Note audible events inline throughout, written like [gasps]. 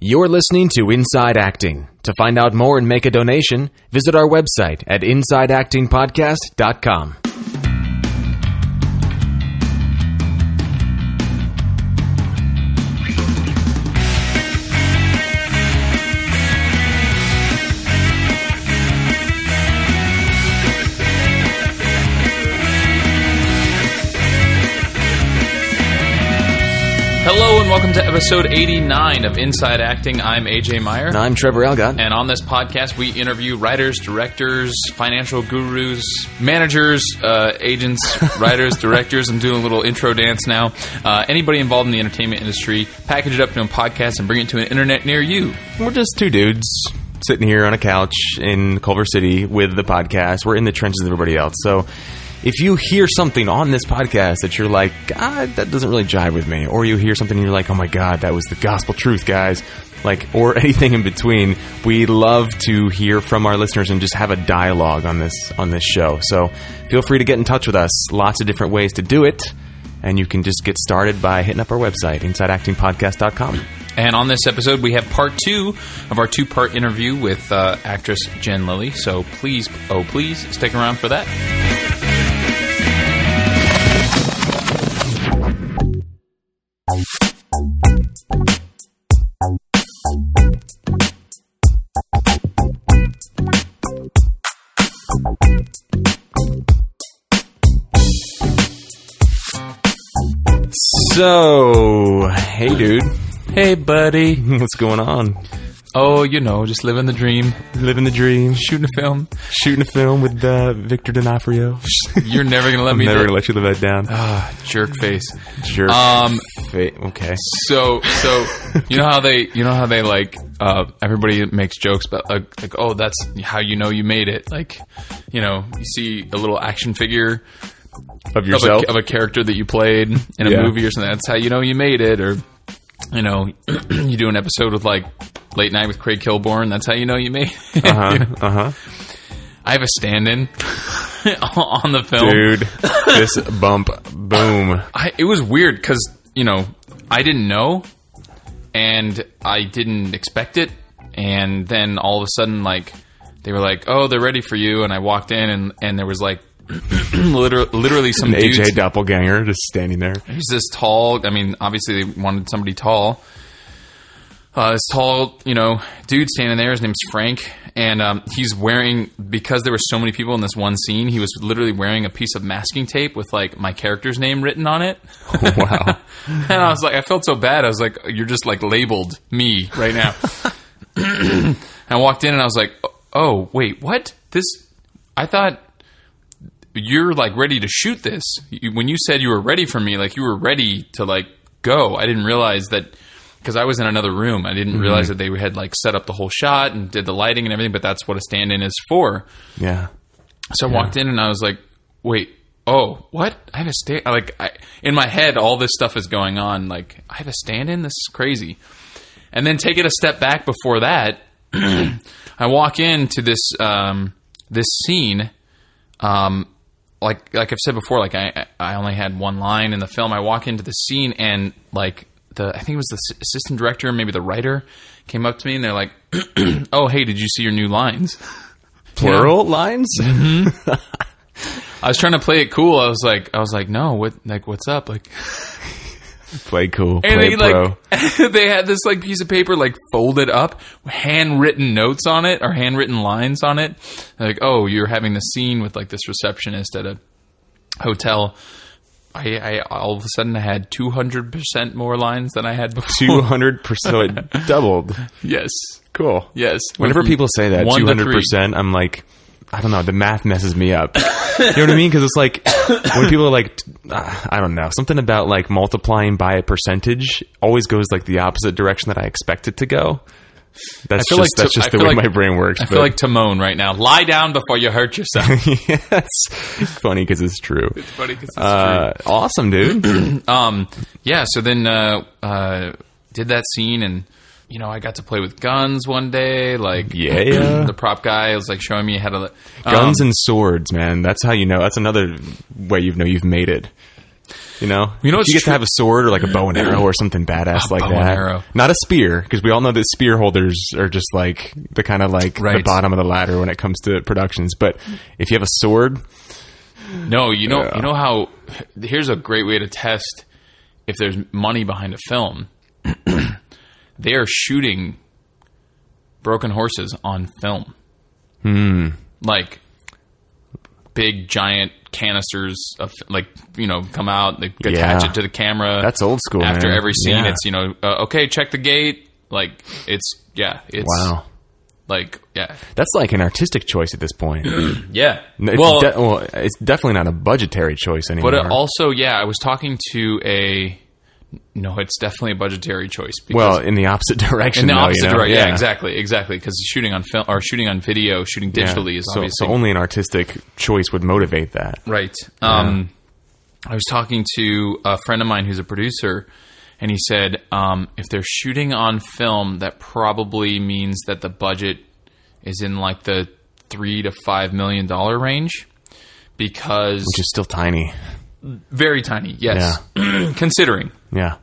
You're listening to Inside Acting. To find out more and make a donation, visit our website at InsideActingPodcast.com. welcome to episode 89 of Inside Acting. I'm AJ Meyer. I'm Trevor Algatt. And on this podcast, we interview writers, directors, financial gurus, managers, uh, agents, [laughs] writers, directors. I'm doing a little intro dance now. Uh, anybody involved in the entertainment industry, package it up to a podcast and bring it to an internet near you. We're just two dudes sitting here on a couch in Culver City with the podcast. We're in the trenches with everybody else. So if you hear something on this podcast that you're like, God, that doesn't really jive with me, or you hear something and you're like, oh my God, that was the gospel truth, guys, like, or [laughs] anything in between, we love to hear from our listeners and just have a dialogue on this on this show. So feel free to get in touch with us. Lots of different ways to do it. And you can just get started by hitting up our website, InsideActingPodcast.com. And on this episode, we have part two of our two part interview with uh, actress Jen Lilley. So please, oh, please stick around for that. So, hey, dude, Hey, buddy. [laughs] what's going on? Oh, you know, just living the dream, Living the dream, shooting a film. shooting a film with uh, Victor D'Onofrio. [laughs] You're never gonna let me. Never do- gonna let you live that down. Ah, jerk face. Jerk. Um, Fa- okay. So, so you know how they, you know how they like, uh, everybody makes jokes about like, like, oh, that's how you know you made it. Like, you know, you see a little action figure Of of yourself. a, of a character that you played in a Yeah. movie or something. That's how you know you made it. Or, you know, [clears throat] you do an episode with like Late Night with Craig Kilborn. That's how you know you made it. uh You know? huh. [laughs] Uh huh. I have a stand-in [laughs] on the film. Dude, [laughs] this bump, boom. I, it was weird because you know I didn't know, and I didn't expect it, and then all of a sudden, like they were like, "Oh, they're ready for you," and I walked in, and and there was like [clears throat] literally, literally some An dudes. AJ doppelganger just standing there. He's this tall. I mean, obviously they wanted somebody tall. Uh, this tall, you know, dude standing there. His name's Frank, and um, he's wearing because there were so many people in this one scene. He was literally wearing a piece of masking tape with like my character's name written on it. [laughs] Wow. [laughs] and I was like, I felt so bad. I was like, you're just like labeled me right now. [clears throat] I walked in and I was like, oh wait, what? This? I thought you're like ready to shoot this. When you said you were ready for me, like you were ready to like go. I didn't realize that because I was in another room. I didn't realize that they had like set up the whole shot and did the lighting and everything. But that's what a stand-in is for. Yeah. So I walked in and I was like, wait, oh, what? I have a stand. Like I, in my head, all this stuff is going on. Like I have a stand-in. This is crazy. And then take it a step back before that. [clears throat] I walk into this um, this scene. Um, like like I've said before, like I I only had one line in the film. I walk into the scene and like the I think it was the assistant director, maybe the writer, came up to me and they're like, [clears throat] "Oh, hey, did you see your new lines?" [laughs] Plural lines? Mm-hmm. [laughs] I was trying to play it cool. I was like, I was like, no, what, like, what's up? Like, [laughs] Play cool. and Play they pro. like, [laughs] they had this like piece of paper like folded up, handwritten notes on it or handwritten lines on it. Like, oh, you're having the scene with like this receptionist at a hotel. I, I all of a sudden I had two hundred percent more lines than I had before. 200%. So it [laughs] doubled. yes, Cool. yes. Whenever Went people say that, to three. 200%, I'm like, I don't know. The math messes me up. you know what I mean? Because it's like when people are like, uh, I don't know, something about like multiplying by a percentage always goes like the opposite direction that I expect it to go. That's just like that's to- just the way like- my brain works. I but feel like Timon right now. Lie down before you hurt yourself. [laughs] it's funny because it's true. It's funny 'cause it's Uh, awesome, dude. [clears throat] um yeah so then uh uh did that scene and you know i got to play with guns one day like Yeah. [clears throat] the prop guy was like showing me how to Guns um, and swords, man. That's how you know. That's another way you know you've made it. You know, You know you get true- to have a sword or like a bow and arrow or something badass like bow and that. Not a spear, because we all know that spear holders are just like the kind of like the bottom of the ladder when it comes to productions. But if you have a sword, No, you know, you know how. Here's a great way to test if there's money behind a film. [clears throat] they are shooting broken horses on film. Hmm. Like big giant canisters of like you know come out they attach Yeah. it to the camera That's old school, after man. every scene Yeah. it's you know uh, okay check the gate like it's yeah it's wow, like yeah that's like an artistic choice at this point. [clears throat] yeah It's well de- well, it's definitely not a budgetary choice anymore. But also, yeah, I was talking to a. No, it's definitely a budgetary choice. Because well, in the opposite [laughs] direction. in the though, you opposite know? direction, yeah. exactly, exactly. Because shooting on film or shooting on video, shooting Yeah. digitally is so, obviously so only an artistic choice would motivate that. right. Um, I was talking to a friend of mine who's a producer, and he said um, if they're shooting on film, that probably means that the budget is in like the three to five million dollar range, because Which is still tiny. very tiny. Yes, [clears throat] considering. Yeah,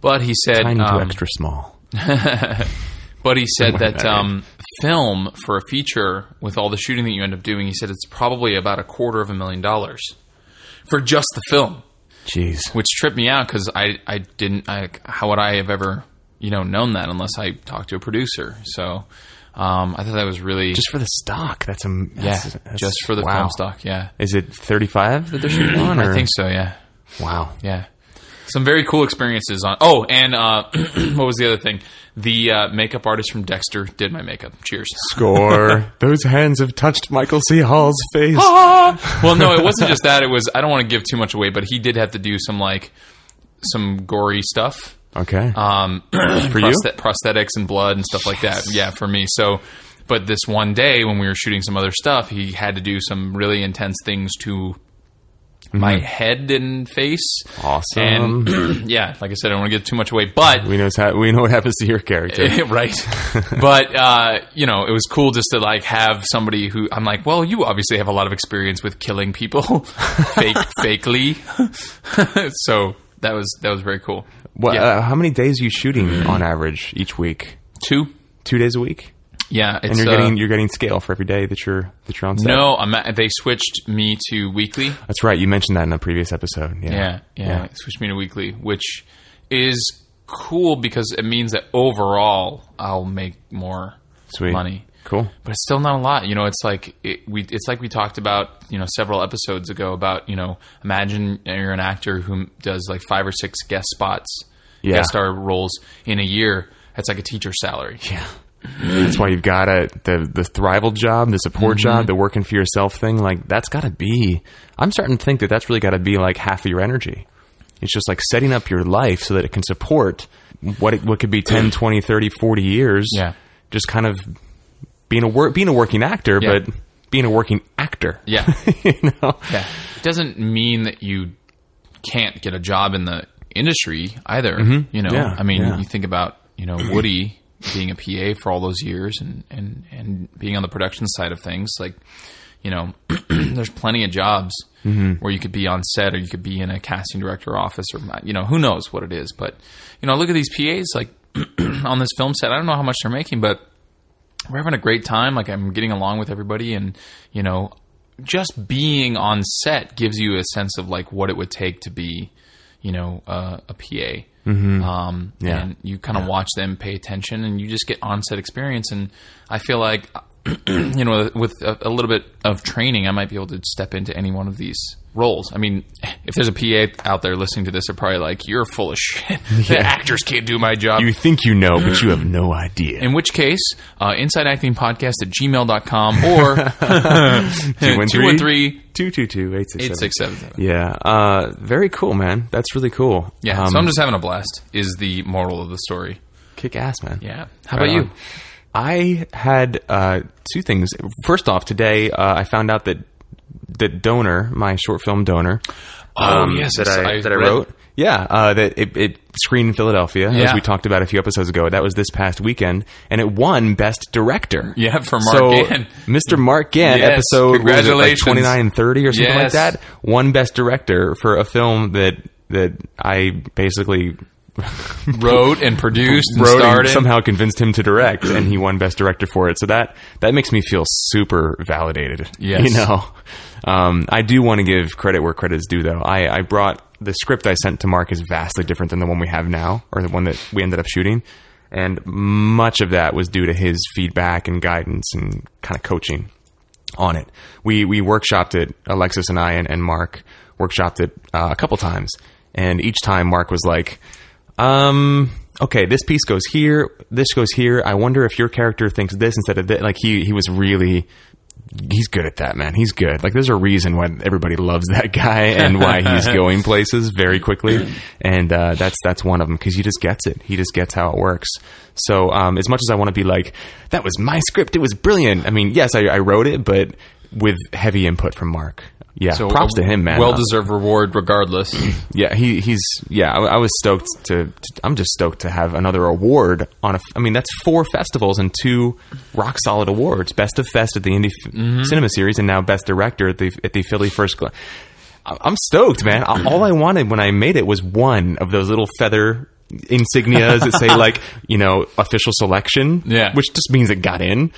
But he said, tiny um, to extra small. [laughs] but he said that um, film for a feature with all the shooting that you end up doing, he said it's probably about a quarter of a million dollars for just the film, Jeez. which tripped me out because I, I didn't, I, how would I have ever, you know, known that unless I talked to a producer? So um, I thought that was really, Just for the stock. That's a yeah, that's, that's- just for the wow. film stock. Yeah. Is it 35 that they're shooting [clears throat] on? Or? I think so. Yeah. Wow. Yeah. Some very cool experiences on. Oh, and uh, [clears throat] what was the other thing? The uh, makeup artist from Dexter did my makeup. Cheers. Score. [laughs] Those hands have touched Michael C. Hall's face. well, no, it wasn't just that. It was. I don't want to give too much away, but he did have to do some like some gory stuff. Okay. Um, [clears throat] For you? prosthetics and blood and stuff like that. Yeah, for me. So, but this one day when we were shooting some other stuff, he had to do some really intense things to my head and face. Mm-hmm. Awesome. And [clears throat] yeah, like I said, I don't want to give too much away, but we know how, we know what happens to your character. [laughs] right. [laughs] but uh, you know, it was cool just to like have somebody who I'm like, well, you obviously have a lot of experience with killing people, [laughs] fake, fakely. so that was that was very cool. What, yeah, uh, how many days are you shooting on average each week? two. Two days a week, Yeah, it's and you're uh, getting you're getting scale for every day that you're that you're on set. no. I'm at, they switched me to weekly. that's right. You mentioned that in a previous episode. Yeah, Yeah, yeah, They switched me to weekly, which is cool because it means that overall I'll make more Sweet. money. Cool. but it's still not a lot. You know, it's like it, we. It's like we talked about, you know, several episodes ago about, you know, imagine you're an actor who does like five or six guest spots, Yeah. guest star roles in a year. That's like a teacher's salary. Yeah. That's why you've got to the the thrival job, the support Mm-hmm. job, the working for yourself thing. Like that's got to be. I'm starting to think that that's really got to be like half of your energy. It's just like setting up your life so that it can support what it, what could be [clears throat] 10, 20, 30, 40 years. Yeah. Just kind of being a work being a working actor, Yeah. but being a working actor. Yeah, [laughs] you know. yeah. It doesn't mean that you can't get a job in the industry either. You know, Mm-hmm. Yeah, I mean, yeah. you think about you know [clears throat] Woody being a PA for all those years and and and being on the production side of things. Like, you know, [clears throat] there's plenty of jobs Mm-hmm. where you could be on set or you could be in a casting director office or you know who knows what it is. But you know, look at these PAs like [clears throat] on this film set. I don't know how much they're making, but we're having a great time. Like I'm getting along with everybody, and you know, just being on set gives you a sense of like what it would take to be, you know, uh, a PA. Mm-hmm. Um, Yeah. And you kind of watch them pay attention, and you just get onset experience. And I feel like, [clears throat] you know, with a, a little bit of training, I might be able to step into any one of these roles. I mean, if there's a PA out there listening to this, they're probably like, "You're full of shit. [laughs] The actors can't do my job." You think you know, but you [gasps] have no idea. In which case, uh, insideactingpodcast at gmail.com or [laughs] [laughs] 213 222 8677. Yeah. Uh, very cool, man. That's really cool. Yeah, Um, so I'm just having a blast, is the moral of the story. kick ass, man. Yeah. How Right about you? on. I had uh, two things. First off, today uh, I found out that that donor, my short film donor, Oh, um, yes, that I, I that I read- wrote. Yeah, uh, that it, it screened in Philadelphia, as we talked about a few episodes ago. That was this past weekend, and it won Best Director. Yeah, for Mark so, Gann. Mr. Mark Gann, Yes, episode like congratulations. twenty nine and thirty or something like that, won Best Director for a film that that I basically [laughs] Wrote and produced and wrote starred and somehow convinced him to direct, and he won Best Director for it. So that that makes me feel super validated. Yes. you know, um, I do want to give credit where credit is due, though. I, I brought the script I sent to Mark is vastly different than the one we have now, or the one that we ended up shooting, and much of that was due to his feedback and guidance and kind of coaching on it. We we workshopped it, Alexis and I and, and Mark workshopped it uh, a couple times, and each time Mark was like, um, "Okay, this piece goes here, this goes here. I wonder if your character thinks this instead of that." Like he he was really. He's good at that, man. He's good. Like, there's a reason why everybody loves that [laughs] guy and why he's [laughs] going places very quickly, and uh, that's that's one of them because he just gets it. He just gets how it works. So, um, as much as I want to be like, that was my script, it was brilliant. I mean, yes, I, I wrote it, but with heavy input from Mark. Yeah, So props to him, man. Well deserved reward, regardless. [clears throat] Yeah, he he's yeah. I, I was stoked to, to. I'm just stoked to have another award on a. I mean, that's four festivals and two rock solid awards: Best of Fest at the Indie F- mm-hmm. Cinema Series, and now Best Director at the at the Philly First. I- I'm stoked, man. All I wanted when I made it was one of those little feather insignias that say [laughs] like you know official selection, Yeah. which just means it got in.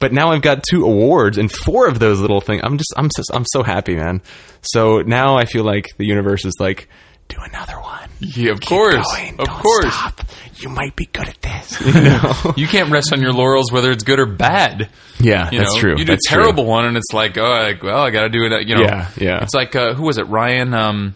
But now I've got two awards and four of those little things. I'm just I'm just, I'm so happy, man. So now I feel like the universe is like, do another one. Yeah, of course, Going, of don't course. stop. You might be good at this. [laughs] You know? [laughs] You can't rest on your laurels whether it's good or bad. yeah, You that's know? true. You do that's a terrible one, and it's like, oh, like, well, I got to do it. uh, You know, Yeah, yeah. It's like uh, who was it? Ryan. Um,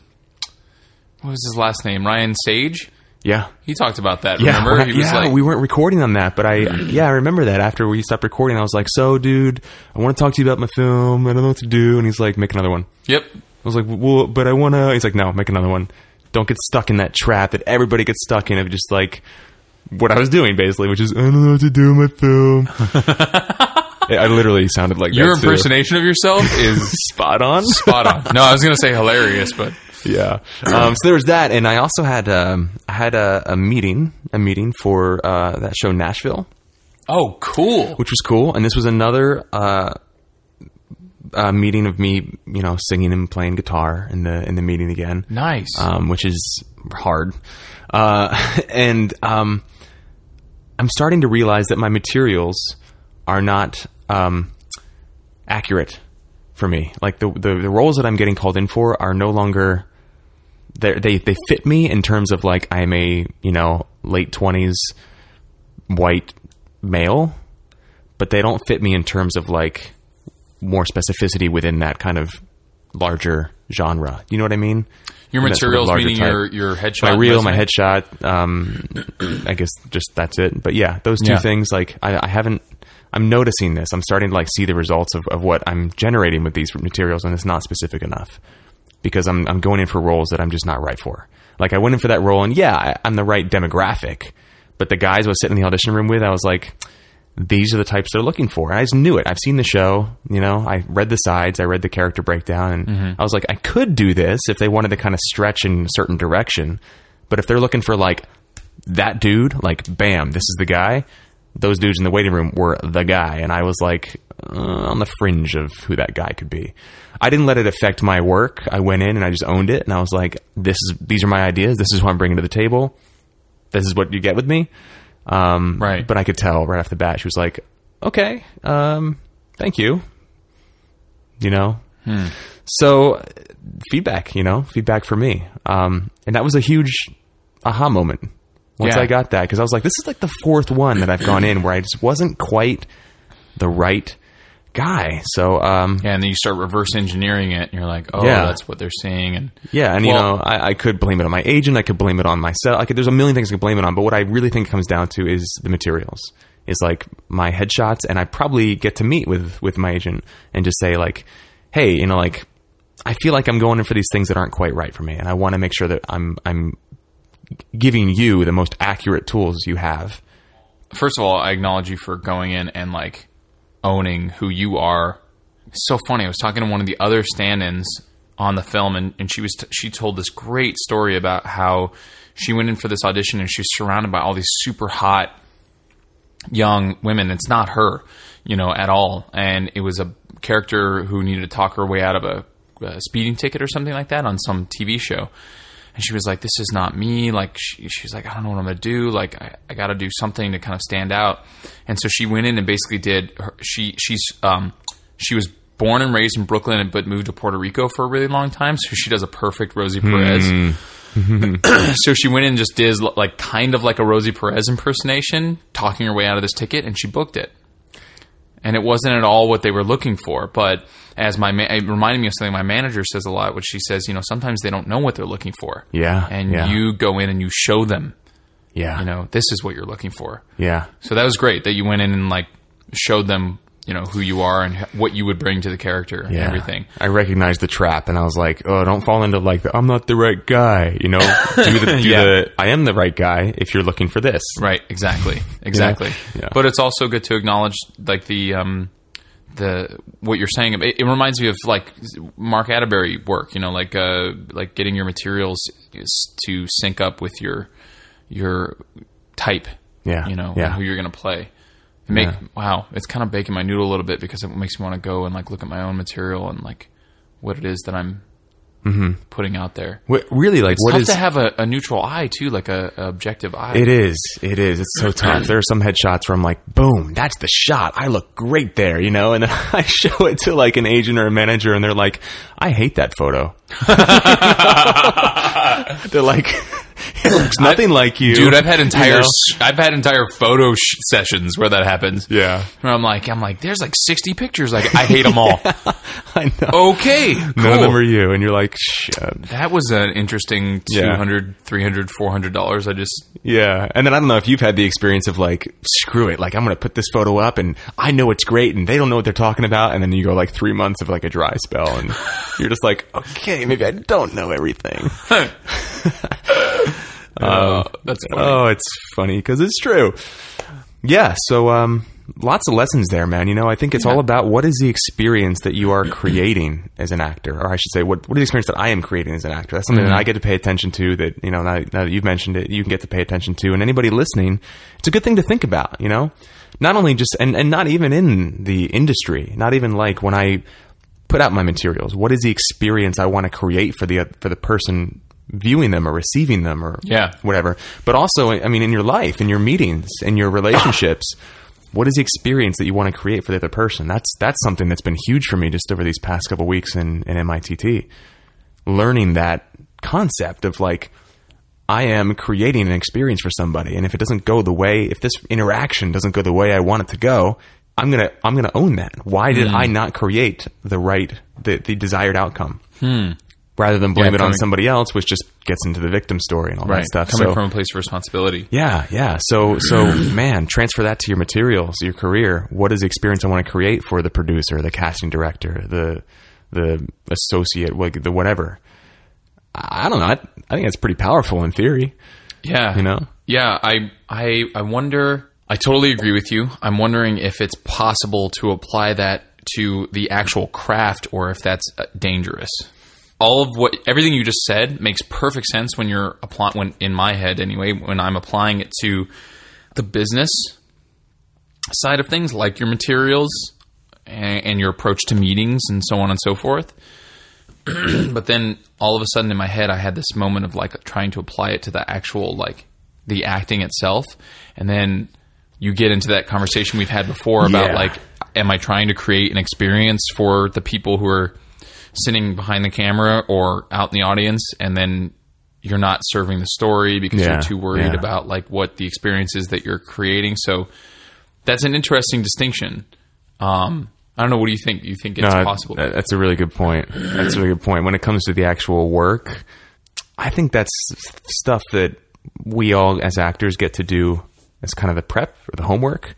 what was his last name? Ryan Sage. Yeah. He talked about that. Yeah, remember? right, he was yeah, like, we weren't recording on that, but I, yeah, I remember that. After we stopped recording, I was like, "So, dude, I want to talk to you about my film. I don't know what to do." And he's like, "Make another one." "Yep, I was like, "Well, but I want to." He's like, "No, make another one. Don't get stuck in that trap that everybody gets stuck in of just like what I was doing, basically, which is I don't know what to do with my film." [laughs] I literally sounded like your that, too. impersonation of yourself is [laughs] spot on. spot on." No, I was gonna say hilarious, but yeah. Um, so there was that, and I also had um, I had a, a meeting, a meeting for uh, that show Nashville, oh, cool. which was cool. And this was another uh, uh, meeting of me, you know, singing and playing guitar in the in the meeting again, Nice. um, which is hard. Uh, [laughs] and um, I'm starting to realize that my materials are not um, accurate for me. Like the, the the roles that I'm getting called in for are no longer they they they fit me in terms of like I'm a you know late twenties white male, but they don't fit me in terms of like more specificity within that kind of larger genre. You know what I mean? your that sort of materials, meaning type. your your headshot, my reel, my headshot. Um, I guess just that's it. But yeah, those two Yeah. things. Like I, I haven't. I'm noticing this. I'm starting to like see the results of, of what I'm generating with these materials, and it's not specific enough because I'm I'm going in for roles that I'm just not right for. Like I went in for that role, and yeah, I, I'm the right demographic, but the guys I was sitting in the audition room with, I was like, these are the types they're looking for. And I just knew it. I've seen the show. You know, I read the sides, I read the character breakdown, and Mm-hmm. I was like, I could do this if they wanted to kind of stretch in a certain direction. But if they're looking for like that dude, like bam, this is the guy. Those dudes in the waiting room were the guy, and I was like uh, on the fringe of who that guy could be. I didn't let it affect my work. I went in and I just owned it, and I was like, "This is these are my ideas. This is what I'm bringing to the table. This is what you get with me." Um, Right. But I could tell right off the bat she was like, "Okay, um, thank you." You know. So feedback, you know, feedback for me, um, and that was a huge aha moment once Yeah. I got that because I was like, this is like the fourth one that I've gone in where I just wasn't quite the right guy. So um, Yeah, and then you start reverse engineering it, and you're like, oh, Yeah. that's what they're saying. And Yeah, and you know, I, I could blame it on my agent. I could blame it on myself. I could, there's a million things I could blame it on. But what I really think it comes down to is the materials. Is like my headshots, and I probably get to meet with with my agent and just say like, hey, you know, like I feel like I'm going in for these things that aren't quite right for me, and I want to make sure that I'm I'm giving you the most accurate tools you have. first of all, I acknowledge you for going in and like owning who you are. It's so funny. I was talking to one of the other stand-ins on the film, and, and she was t- she told this great story about how she went in for this audition and she was surrounded by all these super hot young women. It's not her, you know, at all, and it was a character who needed to talk her way out of a, a speeding ticket or something like that on some TV show. And she was like, "This is not me." Like she, she's like, "I don't know what I'm gonna do. Like I, I got to do something to kind of stand out." And so she went in and basically did. Her, she she's um she was born and raised in Brooklyn, but moved to Puerto Rico for a really long time. So she does a perfect Rosie Perez. [laughs] [clears throat] so she went in and just did like kind of like a Rosie Perez impersonation, talking her way out of this ticket, and she booked it. And it wasn't at all what they were looking for. But as my ma- it reminded me of something my manager says a lot, which she says, you know, sometimes they don't know what they're looking for. Yeah, And yeah. you go in and you show them, yeah, you know, this is what you're looking for. yeah, So that was great that you went in and like showed them, you know, who you are and what you would bring to the character and everything. I recognized the trap, and I was like, "Oh, don't fall into like the, I'm not the right guy." You know, [laughs] do the, do Yeah. the I am the right guy if you're looking for this. Right, exactly, [laughs] exactly. Yeah. But it's also good to acknowledge like the um, the what you're saying. It, it reminds me of like Mark Atterbury work. You know, like uh, like getting your materials is to sync up with your your type. Yeah, you know, yeah. who you're going to play. It make Yeah. wow, it's kind of baking my noodle a little bit because it makes me want to go and like look at my own material and like what it is that I'm mm-hmm. putting out there. What, really, like, It's what tough is to have a, a neutral eye too, like a, a objective eye. It is. It is. It's so tough. There are some headshots where I'm like, boom, that's the shot. I look great there, you know? And then [laughs] I show it to like an agent or a manager and they're like, I hate that photo. [laughs] they're like, it looks nothing like you. Dude, I've had entire You know? I've had entire photo sh- sessions where that happens. Yeah. Where I'm like, I'm like, there's like 60 pictures. Like, I hate them [laughs] all. I know. Okay, cool. None of them are you. And you're like, shit. that was an interesting Yeah. 200 300 400 dollars. I just Yeah. And then I don't know if you've had the experience of like, screw it. Like, I'm going to put this photo up and I know it's great and they don't know what they're talking about. And then you go like three months of like a dry spell and you're just like, okay, maybe I don't know everything. [laughs] uh, that's funny. Oh, it's funny because it's true. Yeah. So, um, lots of lessons there, man. You know, I think it's all about what is the experience that you are creating as an actor, or I should say, what what is the experience that I am creating as an actor? That's something that I get to pay attention to. That you know, now, now that you've mentioned it, you can get to pay attention to, and anybody listening, it's a good thing to think about. You know, not only just and and not even in the industry, not even like when I put out my materials. What is the experience I want to create for the for the person viewing them or receiving them or Yeah. whatever. But also, I mean, in your life, in your meetings, in your relationships, [sighs] what is the experience that you want to create for the other person? That's that's something that's been huge for me just over these past couple weeks in, in MITT. Learning that concept of like I am creating an experience for somebody, and if it doesn't go the way, if this interaction doesn't go the way I want it to go, I'm gonna I'm gonna own that. Why did Hmm. I not create the right the, the desired outcome? Rather than blame. Yeah, it on somebody else, which just gets into the victim story and all that stuff. Coming So- from a place of responsibility. yeah, yeah. So, so [clears throat] man, transfer that to your materials, your career. What is the experience I want to create for the producer, the casting director, the the associate, like the whatever? I I don't know. I, I think that's pretty powerful in theory. Yeah. You know? Yeah, I I I wonder I totally agree with you. I'm wondering if it's possible to apply that to the actual craft or if that's uh, dangerous. All of what everything you just said makes perfect sense when you're applying when in my head anyway when I'm applying it to the business side of things like your materials and, and your approach to meetings and so on and so forth [clears throat] but then all of a sudden in my head I had this moment of like trying to apply it to the actual like the acting itself and then you get into that conversation we've had before about Yeah. like am I trying to create an experience for the people who are sitting behind the camera or out in the audience and then you're not serving the story because Yeah, you're too worried yeah. about like what the experience is that you're creating so that's an interesting distinction um I don't know. What do you think? You think it's No, possible? That's a really good point. That's a really good point. When it comes to the actual work, I think that's stuff that we all as actors get to do as kind of the prep or the homework,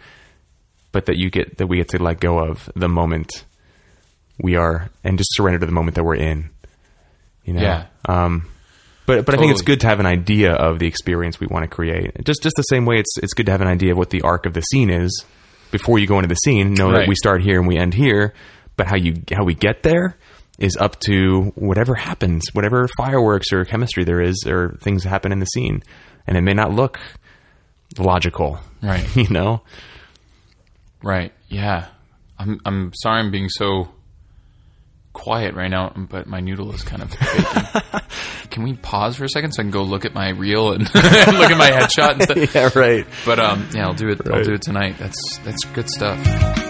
but that you get that we get to let go of the moment we are and just surrender to the moment that we're in. You know. Yeah. Um, but but I think it's good to have an idea of the experience we want to create. Just just the same way it's it's good to have an idea of what the arc of the scene is before you go into the scene. Know Right. that we start here and we end here, but how you how we get there is up to whatever happens, whatever fireworks or chemistry there is, or things happen in the scene, and it may not look logical, Right. [laughs] You know, Right. Yeah. I'm I'm sorry I'm being so quiet right now, but my noodle is kind of baking. [laughs] can we pause for a second so I can go look at my reel and [laughs] look at my headshot and stuff? [laughs] yeah, right. But um, yeah, I'll do it. I'll do it tonight. That's that's good stuff.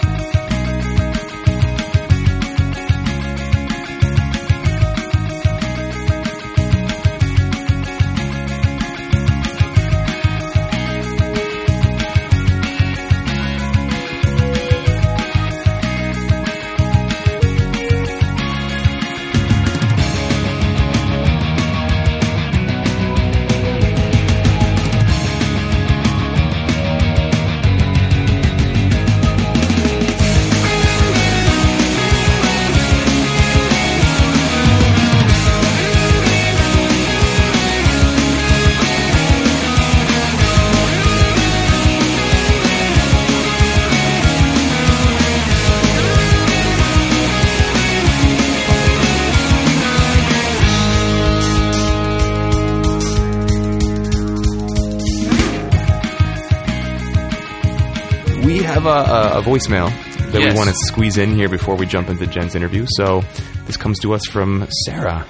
Voicemail that Yes. we want to squeeze in here before we jump into Jen's interview. So this comes to us from Sarah.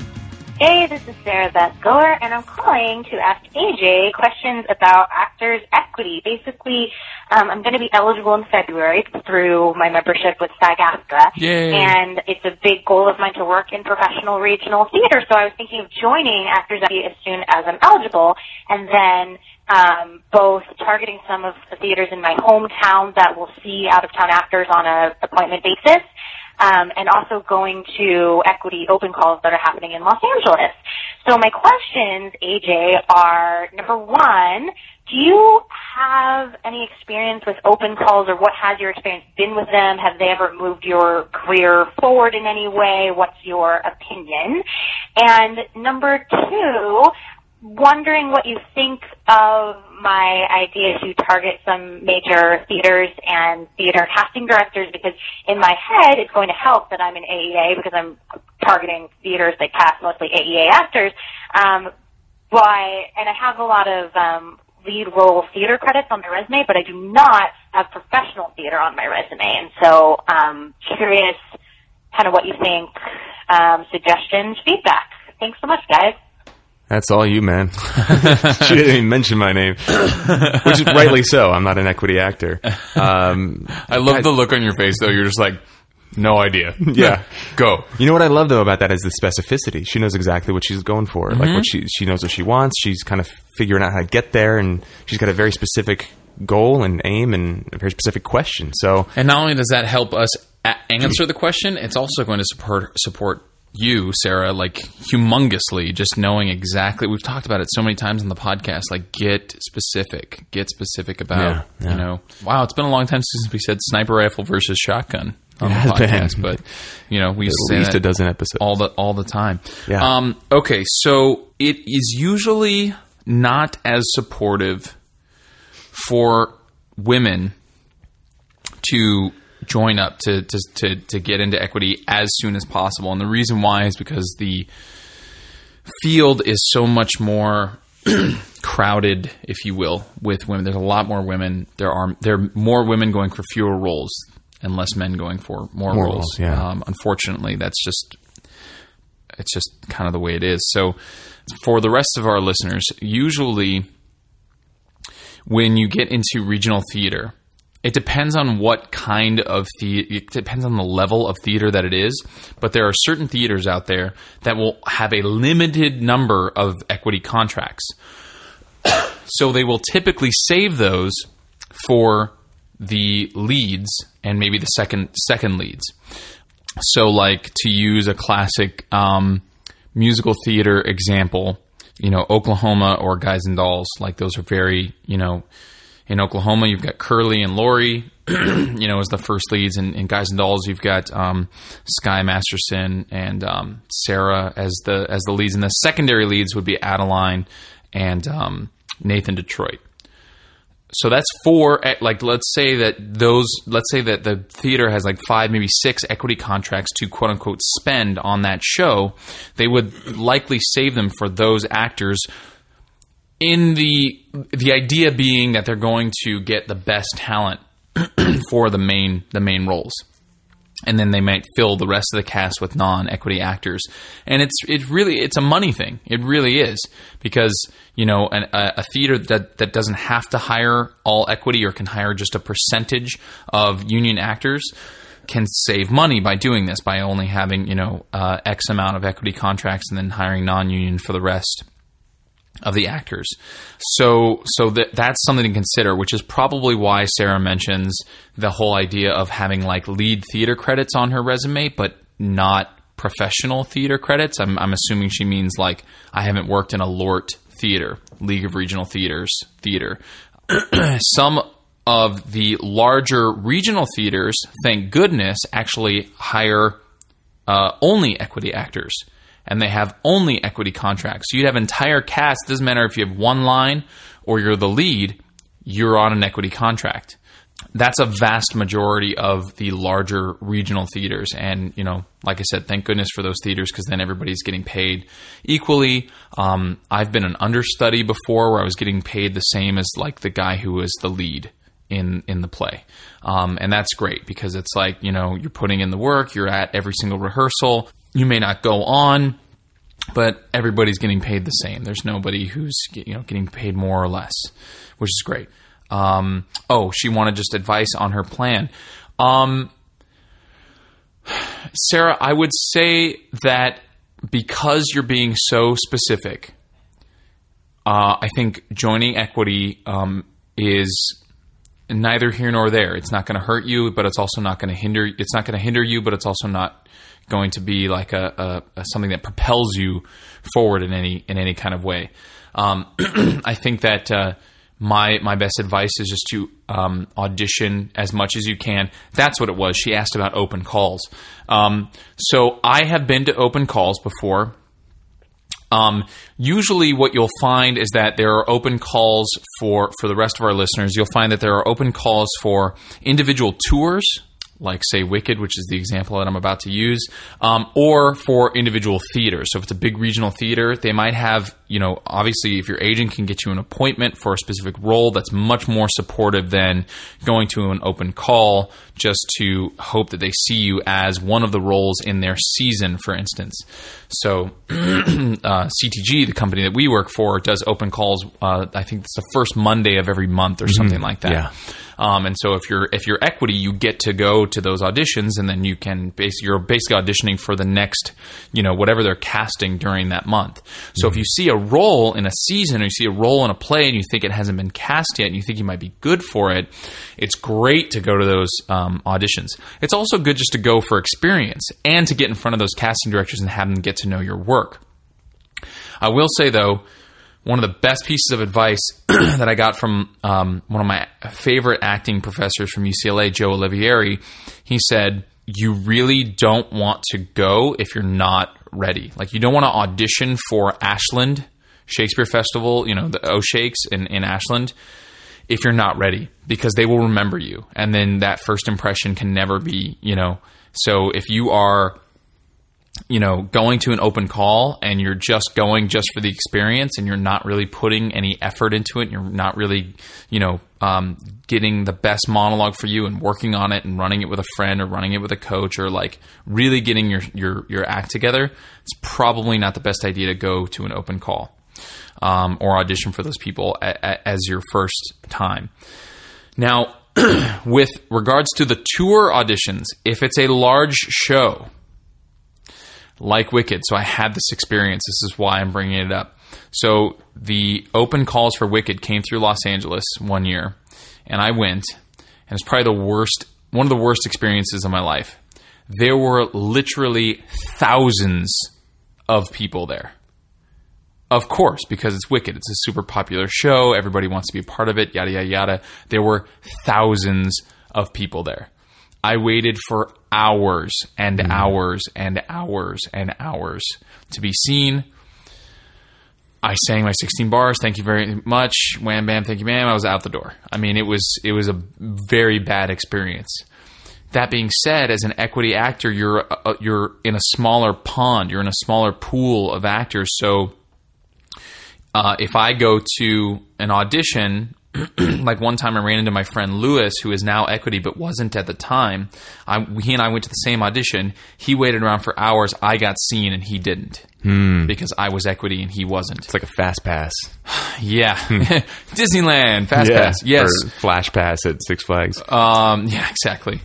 Hey, this is Sarah Beth Goer, and I'm calling to ask AJ questions about actors' equity. Basically, um, I'm going to be eligible in February through my membership with SAG-AFTRA, and it's a big goal of mine to work in professional regional theater. So I was thinking of joining Actors Equity as soon as I'm eligible, and then um, both targeting some of the theaters in my hometown that will see out-of-town actors on a appointment basis, um, and also going to equity open calls that are happening in Los Angeles. So my questions, AJ, are number one, do you have any experience with open calls or what has your experience been with them? Have they ever moved your career forward in any way? What's your opinion? And number two, wondering what you think of my idea to target some major theaters and theater casting directors because in my head it's going to help that I'm an AEA because I'm targeting theaters that cast mostly AEA actors. Um, why, and I have a lot of um, lead role theater credits on my resume, but I do not have professional theater on my resume. And so, um, curious kind of what you think, um, suggestions, feedback. Thanks so much, guys. That's all you, man. [laughs] she didn't even mention my name, [laughs] which is rightly so. I'm not an equity actor. Um, I love the look on your face though. You're just like, no idea. [laughs] Yeah. Go. You know what I love though about that is the specificity. She knows exactly what she's going for. Like what she she knows what she wants. She's kind of figuring out how to get there, and she's got a very specific goal and aim and a very specific question. So And not only does that help us answer the question, it's also going to support support you, Sarah, like humongously. Just knowing exactly. We've talked about it so many times on the podcast. Like, get specific. Get specific about. Yeah, yeah. You know, wow, it's been a long time since we said sniper rifle versus shotgun on the has been. but you know, we used to at least a dozen episodes. all the all the time. Yeah. Um, okay, so it is usually not as supportive for women to join up to, to to to get into equity as soon as possible, and the reason why is because the field is so much more [clears throat] crowded, if you will, with women. There's a lot more women. There are there are more women going for fewer roles and less men going for more, More roles. roles, yeah. Um, unfortunately, that's just it's just kind of the way it is. So, for the rest of our listeners, usually when you get into regional theater, it depends on what kind of theater, it depends on the level of theater that it is, but there are certain theaters out there that will have a limited number of equity contracts. [coughs] so they will typically save those for the leads and maybe the second second leads. So, like to use a classic um, musical theater example, you know, Oklahoma or Guys and Dolls, like those are very, you know, in Oklahoma you've got Curly and Laurey, [clears throat] you know, as the first leads, and in Guys and Dolls you've got um, Sky Masterson and um, Sarah as the as the leads, and the secondary leads would be Adelaide and um, Nathan Detroit so that's four. eh, Like, let's say that those, let's say that the theater has like five, maybe six equity contracts to quote unquote spend on that show. They would likely save them for those actors. In the the idea being that they're going to get the best talent [clears throat] for the main the main roles. And then they might fill the rest of the cast with non-equity actors. And it's it really it's a money thing. It really is. Because you know an, a, a theater that that doesn't have to hire all equity or can hire just a percentage of union actors can save money by doing this by only having you know uh, x amount of equity contracts and then hiring non-union for the rest of the actors. So so that that's something to consider, which is probably why Sarah mentions the whole idea of having like lead theater credits on her resume, but not professional theater credits. I'm I'm assuming she means like I haven't worked in a LORT theater, League of Regional Theaters theater. [clears throat] Some of the larger regional theaters, thank goodness, actually hire uh, only equity actors and they have only equity contracts. So you'd have entire cast. Doesn't matter if you have one line or you're the lead, you're on an equity contract. That's a vast majority of the larger regional theaters. And, you know, like I said, thank goodness for those theaters because then everybody's getting paid equally. Um, I've been an understudy before where I was getting paid the same as like the guy who was the lead in in the play um, and that's great because it's like you know you're putting in the work you're at every single rehearsal you may not go on but everybody's getting paid the same there's nobody who's you know getting paid more or less which is great um, oh she wanted just advice on her plan um, sarah i would say that because you're being so specific uh, i think joining equity um, is neither here nor there. It's not going to hurt you, but it's also not going to hinder. It's not going to hinder you, but it's also not going to be like a, a, a something that propels you forward in any in any kind of way. Um, [clears throat] I think that uh, my my best advice is just to um, audition as much as you can. That's what it was. She asked about open calls. Um, so I have been to open calls before. Um, usually, what you'll find is that there are open calls for for the rest of our listeners. You'll find that there are open calls for individual tours, like say Wicked, which is the example that I'm about to use, um, or for individual theaters. So if it's a big regional theater, they might have you know obviously if your agent can get you an appointment for a specific role, that's much more supportive than going to an open call just to hope that they see you as one of the roles in their season, for instance. So, [clears throat] uh, CTG, the company that we work for, does open calls. Uh, I think it's the first Monday of every month or something like that. Yeah. Um, and so, if you're if you're equity, you get to go to those auditions, and then you can base you're basically auditioning for the next, you know, whatever they're casting during that month. So, if you see a role in a season, or you see a role in a play, and you think it hasn't been cast yet, and you think you might be good for it, it's great to go to those um, auditions. It's also good just to go for experience and to get in front of those casting directors and have them get to know your work. I will say though, one of the best pieces of advice [clears throat] that I got from um, one of my favorite acting professors from UCLA, Joe Olivieri, he said, "You really don't want to go if you're not ready. Like you don't want to audition for Ashland Shakespeare Festival, you know, the O Shakes in, in Ashland." If you're not ready because they will remember you. And then that first impression can never be you know. So if you are you know going to an open call and you're just going just for the experience and you're not really putting any effort into it you're not really you know um, getting the best monologue for you and working on it and running it with a friend or running it with a coach or like really getting your your your act together it's probably not the best idea to go to an open call um, or audition for those people a, a, as your first time. Now, [clears throat] with regards to the tour auditions, if it's a large show like Wicked, so I had this experience, this is why I'm bringing it up. So the open calls for Wicked came through Los Angeles one year, and I went, and it's probably the worst, one of the worst experiences of my life. There were literally thousands of people there. Of course, because it's Wicked. It's a super popular show. Everybody wants to be a part of it, yada, yada, yada. There were thousands of people there. I waited for hours and hours and hours and hours to be seen. I sang my 16 bars. Thank you very much. Wham bam. Thank you, ma'am. I was out the door. I mean, it was it was a very bad experience. That being said, as an equity actor, you're uh, you're in a smaller pond. You're in a smaller pool of actors. So, uh, if I go to an audition, [clears throat] like one time I ran into my friend Lewis, who is now equity but wasn't at the time. I, he and I went to the same audition. He waited around for hours. I got seen and he didn't because I was equity and he wasn't. It's like a fast pass. [sighs] Yeah, [laughs] Disneyland fast pass. Yes, Or flash pass at Six Flags. um, yeah, exactly.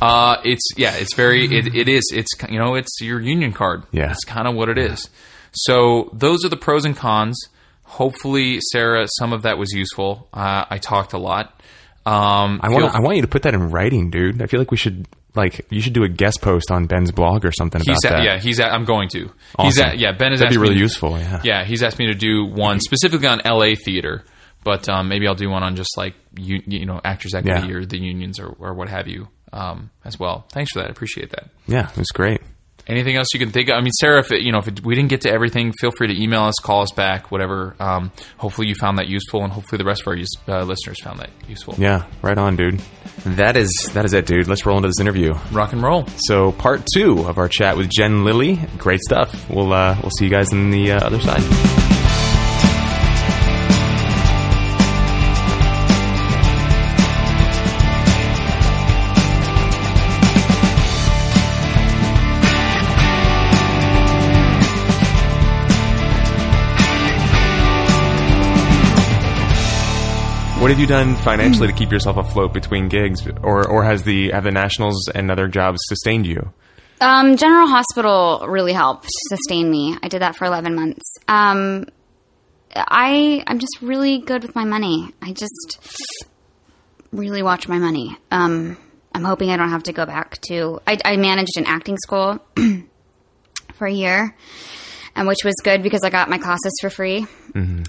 Uh, it's yeah, it's very it, it is it's you know it's your union card. Yeah. it's kind of what it is. So those are the pros and cons. Hopefully, Sarah, some of that was useful. Uh, I talked a lot. Um, I want I want you to put that in writing, dude. I feel like we should like you should do a guest post on Ben's blog or something He's about at, that. yeah, he's at, I'm going to. He's Awesome. at, yeah, Ben is That'd be really to- useful. Yeah. Yeah, he's asked me to do one specifically on LA theater, but um, maybe I'll do one on just like you, you know actors equity Yeah. or the unions or, or what have you um, as well. Thanks for that. I appreciate that. Yeah, it was great. Anything else you can think of? I mean, Sarah, if it, you know if it, we didn't get to everything, feel free to email us, call us back, whatever. Um, hopefully you found that useful, and hopefully the rest of our use, uh, listeners found that useful. Yeah, right on, dude. That is that is it, dude. Let's roll into this interview. Rock and roll. So, part two of our chat with Jen Lilley. Great stuff. We'll uh, we'll see you guys on the uh, other side. What have you done financially to keep yourself afloat between gigs, or or has the have the nationals and other jobs sustained you? Um, General Hospital really helped sustain me. I did that for 11 months. Um, I I'm just really good with my money. I just really watch my money. Um, I'm hoping I don't have to go back to. I, I managed an acting school [clears throat] for a year, and which was good because I got my classes for free.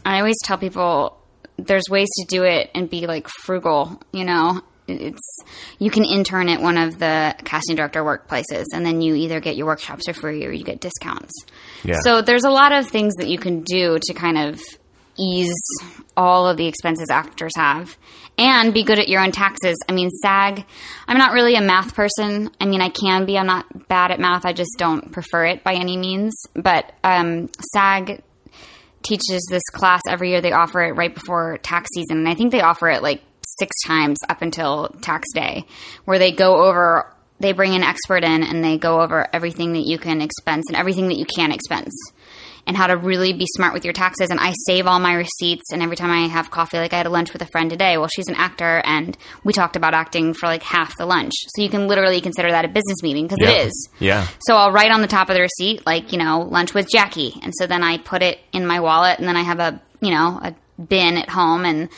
I always tell people there's ways to do it and be like frugal. You know, it's you can intern at one of the casting director workplaces, and then you either get your workshops for free or you get discounts. Yeah. So there's a lot of things that you can do to kind of ease all of the expenses actors have and be good at your own taxes. I mean, SAG, I'm not really a math person. I mean, I can be. I'm not bad at math. I just don't prefer it by any means. But um, SAG teaches this class every year. They offer it right before tax season. And I think they offer it like six times up until tax day, where they go over, they bring an expert in and they go over everything that you can expense and everything that you can't expense and how to really be smart with your taxes. And I save all my receipts. And every time I have coffee, like I had a lunch with a friend today. Well, she's an actor, and we talked about acting for like half the lunch. So you can literally consider that a business meeting because Yeah. it is. Yeah. So I'll write on the top of the receipt, like, you know, lunch with Jackie. And so then I put it in my wallet, and then I have a, you know, a bin at home, and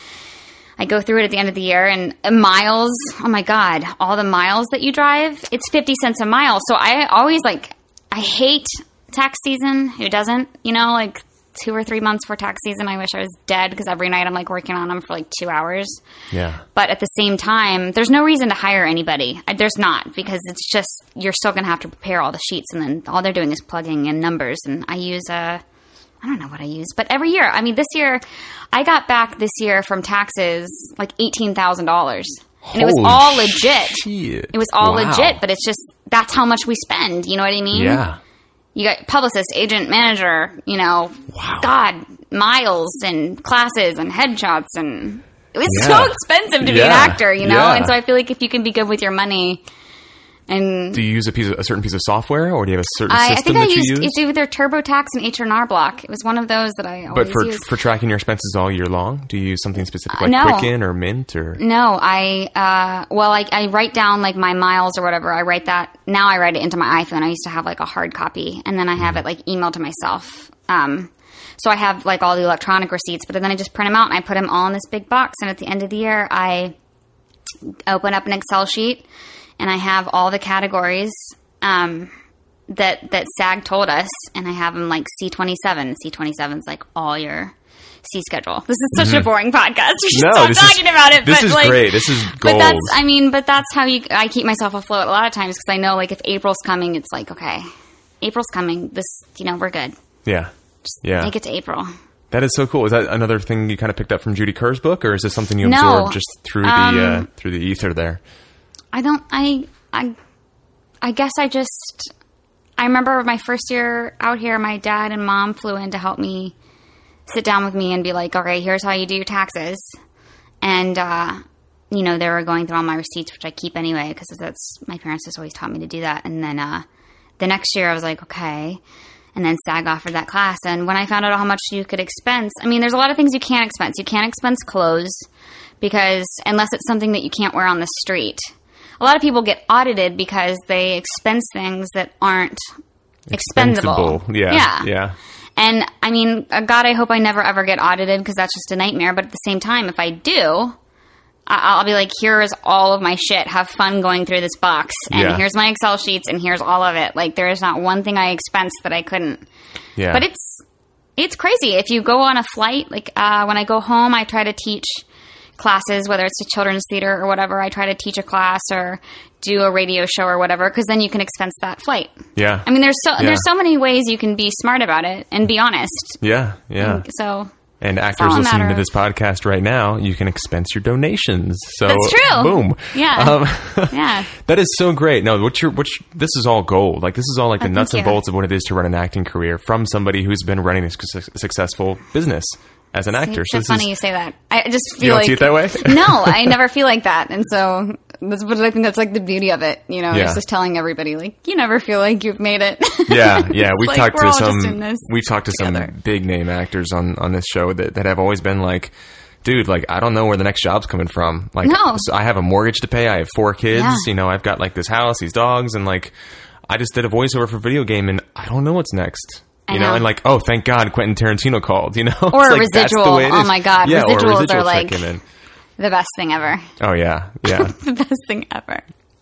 I go through it at the end of the year. And miles, oh my God, all the miles that you drive, it's 50 cents a mile. So I always like, I hate tax season. Who doesn't? You know, like two or three months for tax season, I wish I was dead because every night I'm like working on them for like two hours. Yeah. But at the same time, there's no reason to hire anybody. I- There's not because it's just you're still going to have to prepare all the sheets, and then all they're doing is plugging in numbers. And I use a, I don't know what I use, but every year, I mean, this year, I got back this year from taxes like eighteen thousand dollars, and it was all legit. shit. It was all Wow. legit, but it's just that's how much we spend. You know what I mean? Yeah. You got publicist, agent, manager, you know, God, miles and classes and headshots and it was Yeah. so expensive to be an actor, you know? Yeah. And so I feel like if you can be good with your money and Do you use a piece of, a certain piece of software, or do you have a certain I, I system think I that you used use? it's either TurboTax and H&R Block. It was one of those that I always but for used. for tracking your expenses all year long, do you use something specific Uh, like no. Quicken or Mint or? No, I uh, well, I, I write down like my miles or whatever. I write that now. I write it into my iPhone. I used to have like a hard copy, and then I have it like emailed to myself. Um, so I have like all the electronic receipts, but then I just print them out and I put them all in this big box. And at the end of the year, I open up an Excel sheet and I have all the categories um, that that SAG told us, and I have them like C twenty seven. C twenty seven is like all your C schedule. This is such a boring podcast. [laughs] We should Mm-hmm. No, stop this is- talking about it. this but is like, great. This is But gold. that's I mean, but that's how you I keep myself afloat a lot of times because I know like if April's coming, it's like okay, April's coming. This you know we're good. Yeah. Yeah. Make it to April. That is so cool. Is that another thing you kind of picked up from Judy Kerr's book, or is this something you No. absorbed just through the Um, uh, through the ether there? I don't. I. I. I guess I just. I remember my first year out here. My dad and mom flew in to help me sit down with me and be like, "All right, here's how you do your taxes," and uh, you know they were going through all my receipts, which I keep anyway because that's my parents just always taught me to do that. And then uh, the next year, I was like, okay. And then SAG offered that class, and when I found out how much you could expense, I mean, there's a lot of things you can't expense. You can't expense clothes because unless it's something that you can't wear on the street. A lot of people get audited because they expense things that aren't expendable. Yeah. Yeah. Yeah. And I mean, uh, God, I hope I never ever get audited because that's just a nightmare. But at the same time, if I do, I- I'll be like, here's all of my shit. Have fun going through this box. And Yeah. here's my Excel sheets and here's all of it. Like, there is not one thing I expense that I couldn't. Yeah. But it's, it's crazy. If you go on a flight, like, uh, when I go home, I try to teach classes, whether it's a children's theater or whatever. I try to teach a class or do a radio show or whatever because then you can expense that flight. yeah. I mean, there's so Yeah. there's so many ways you can be smart about it and be honest. yeah. Yeah. So And actors listening to this podcast right now, you can expense your donations. So That's true. Boom. Yeah. Um, [laughs] yeah, [laughs] that is so great. No, what you're, what this is all gold. Like this is all like the Oh, nuts and bolts of what it is to run an acting career from somebody who's been running a suc- successful business as an actor. it's so funny is, you say that. I just feel you don't like see it that way. [laughs] no, [laughs] I never feel like that, and so that's but I think that's like the beauty of it. You know, Yeah. it's just telling everybody like you never feel like you've made it. [laughs] yeah, yeah. We've like, talked to all just in some. We've talked to together. some big name actors on on this show that that have always been like. Dude, like I don't know where the next job's coming from. Like, No. so I have a mortgage to pay. I have four kids. Yeah. You know, I've got like this house, these dogs, and like, I just did a voiceover for a video game, and I don't know what's next. I You know, know. and like, oh, thank God, Quentin Tarantino called. You know, [laughs] Or like, residual. Oh my God, yeah, a residuals are like- the best thing ever. Oh yeah, yeah. [laughs] the best thing ever.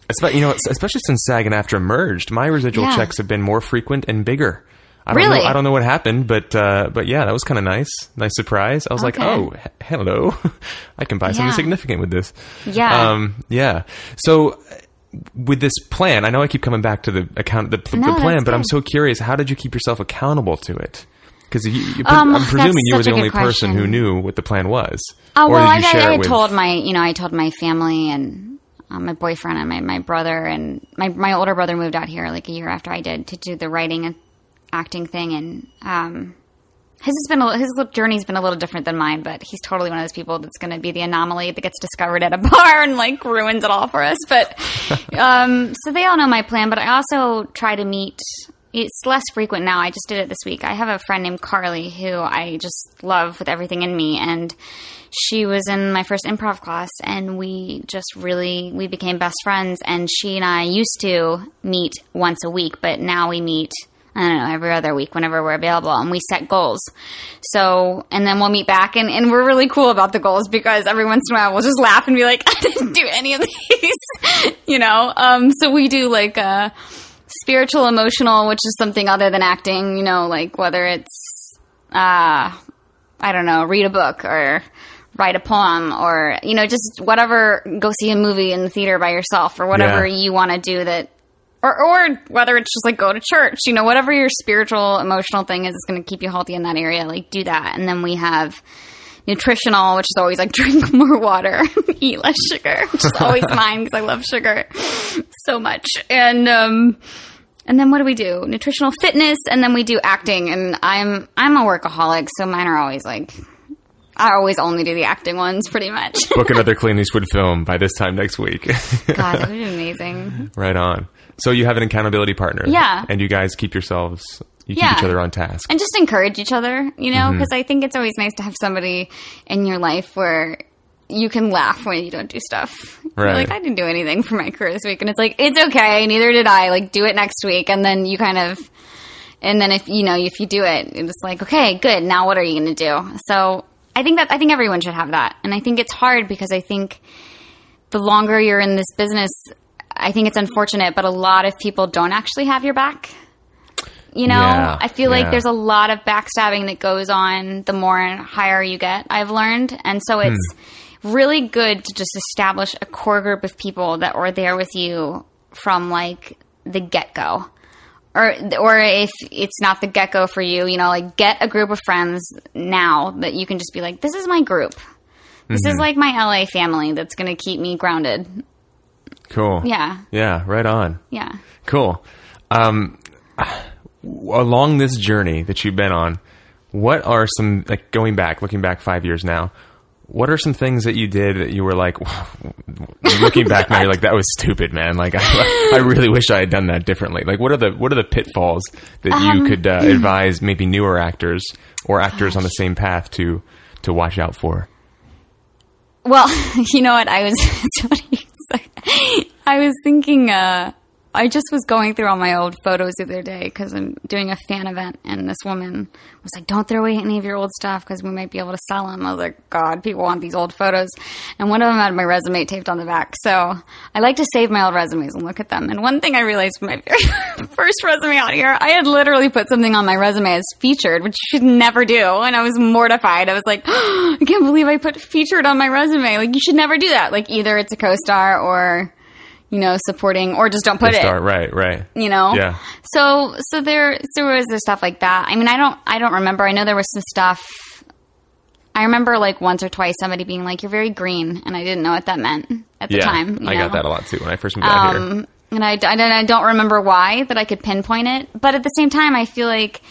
Espe- you know, especially since SAG and AFTRA merged, my residual Yeah. checks have been more frequent and bigger. I don't Really? know, I don't know what happened, but uh, but yeah, that was kind of nice. Nice surprise. I was like, oh, he- hello, [laughs] I can buy something significant with this. Yeah. um, yeah. So. Uh, With this plan, I know I keep coming back to the account, the, the No, plan, but I'm so curious. How did you keep yourself accountable to it? Because you, you, Um, I'm presuming you were the only good person who knew what the plan was. Oh Or well, I, I, I told my you know I told my family and uh, my boyfriend and my, my brother and my my older brother moved out here like a year after I did to do the writing and acting thing and um his has been a, his journey's been a little different than mine, but he's totally one of those people that's going to be the anomaly that gets discovered at a [laughs] bar and like ruins it all for us. But [laughs] um, so they all know my plan. But I also try to meet. It's less frequent now. I just did it this week. I have a friend named Carly who I just love with everything in me, and she was in my first improv class, and we just really we became best friends. And she and I used to meet once a week, but now we meet. I don't know, every other week whenever we're available and we set goals. So, and then we'll meet back and, and we're really cool about the goals because every once in a while we'll just laugh and be like, [laughs] I didn't do any of these, [laughs] you know? Um, so we do like, uh, spiritual, emotional, which is something other than acting, you know, like whether it's, uh, I don't know, read a book or write a poem or, you know, just whatever, go see a movie in the theater by yourself or whatever Yeah. you want to do that or, or whether it's just like go to church, you know, whatever your spiritual, emotional thing is, is going to keep you healthy in that area. Like do that. And then we have nutritional, which is always like [laughs] drink more water, [laughs] eat less sugar, which is always [laughs] mine because I love sugar so much. And, um, and then what do we do? Nutritional fitness, and then we do acting. And I'm I'm a workaholic, so mine are always like I always only do the acting ones, pretty much. Book another Clint Eastwood film by this time next week. God, that would be amazing. Right on. So you have an accountability partner. Yeah. And you guys keep yourselves, you keep Yeah. each other on task. and just encourage each other, you know, Mm-hmm. because I think it's always nice to have somebody in your life where you can laugh when you don't do stuff. You're Right. like, I didn't do anything for my career this week. And it's like, it's okay. Neither did I. Like, do it next week. And then you kind of, and then if, you know, if you do it, it's like, okay, good. Now what are you going to do? So I think that, I think everyone should have that. And I think it's hard because I think the longer you're in this business, I think it's unfortunate, but a lot of people don't actually have your back. You know, Yeah, I feel yeah. like there's a lot of backstabbing that goes on the more and higher you get, I've learned. And so it's Hmm. really good to just establish a core group of people that were there with you from like the get go. or or if it's not the get go for you, you know, like get a group of friends now that you can just be like, this is my group. This Mm-hmm. is like my LA family that's going to keep me grounded. Cool. Yeah, Yeah. Right on. yeah. Cool. Um, along this journey that you've been on, what are some like going back, looking back five years now? What are some things that you did that you were like, [laughs] looking back now, you're like, that was stupid, man. Like, I, [laughs] I really wish I had done that differently. Like, what are the what are the pitfalls that Um, you could uh, advise maybe newer actors or actors on the same path to to watch out for? Well, [laughs] you know what? I was. [laughs] I was thinking. Uh, I just was going through all my old photos the other day because I'm doing a fan event, and this woman was like, "Don't throw away any of your old stuff because we might be able to sell them." I was like, "God, people want these old photos," and one of them had my resume taped on the back. So I like to save my old resumes and look at them. And one thing I realized from my very [laughs] first resume out here, I had literally put something on my resume as featured, which you should never do, and I was mortified. I was like, [gasps] "I can't believe I put featured on my resume." Like you should never do that. Like either it's a co-star or you know, supporting or just don't put it Start right, right. you know Yeah. so so there there was the stuff like that i mean i don't i don't remember i know there was some stuff i remember like once or twice somebody being like you're very green and i didn't know what that meant at the Yeah, time you I got that a lot too when I first moved out here. um and I, I, I don't remember why that i could pinpoint it but at the same time i feel like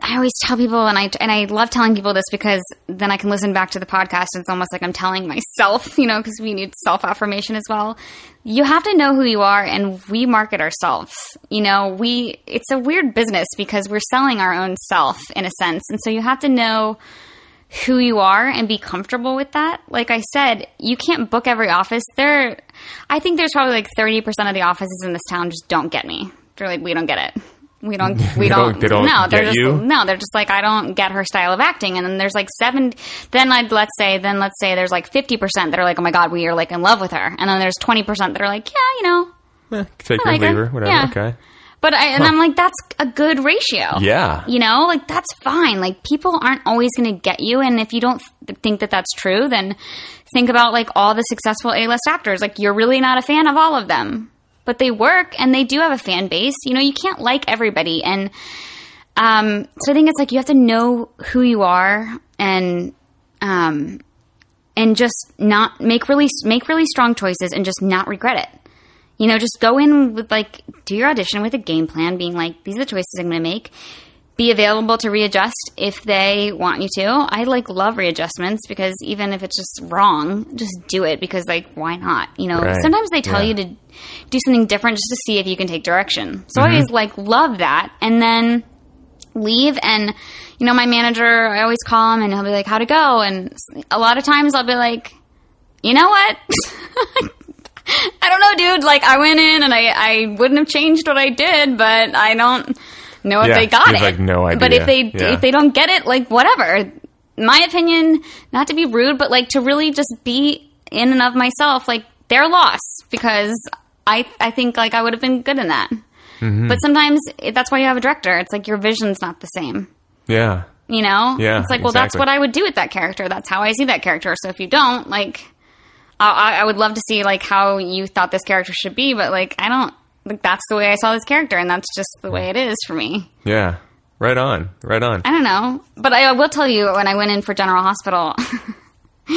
I always tell people, and I and I love telling people this because then I can listen back to the podcast. And it's almost like I'm telling myself, [laughs] you know, because we need self affirmation as well. You have to know who you are, and we market ourselves. You know, we it's a weird business because we're selling our own self in a sense, and so you have to know who you are and be comfortable with that. Like I said, you can't book every office. There, I think there's probably like 30% of the offices in this town just don't get me. They're like, we don't get it. We don't, [laughs] we don't- they don't no, they're just, you? no, they're just like, I don't get her style of acting. And then there's like seven, then I'd, let's say, then let's say there's like 50% that are like, oh my God, we are like in love with her. And then there's 20% that are like, yeah, you know, Eh, take I her, like leave her. her, whatever. Yeah. Okay. but I, and I'm like, that's a good ratio. Yeah. You know, like that's fine. Like people aren't always going to get you. And if you don't th- think that that's true, then think about like all the successful A-list actors. Like you're really not a fan of all of them, but they work and they do have a fan base. You know, you can't like everybody. And, um, so I think it's like you have to know who you are and, um, and just not make really make really strong choices and just not regret it. You know, just go in with like do your audition with a game plan, being like these are the choices I'm going to make. Be available to readjust if they want you to. I like love readjustments because even if it's just wrong, just do it because like why not? You know, Right. sometimes they tell Yeah. you to do something different just to see if you can take direction. So I mm-hmm. always like love that, and then leave and you know my manager i always call him and he'll be like how'd it go and a lot of times i'll be like you know what [laughs] i don't know dude like i went in and i i wouldn't have changed what i did but i don't know if Yeah, they got it like, no idea. but if they Yeah. if they don't get it like whatever my opinion not to be rude but like to really just be in and of myself like their loss because i i think like i would have been good in that Mm-hmm. but sometimes it, that's why you have a director. It's like your vision's not the same. Yeah. You know? Yeah, It's like, well, that's what I would do with that character. That's how I see that character. So if you don't, like, I, I I would love to see, like, how you thought this character should be, but, like, I don't, like, that's the way I saw this character, and that's just the way it is for me. Yeah. Right on. Right on. I don't know. But I will tell you, when I went in for General Hospital, [laughs]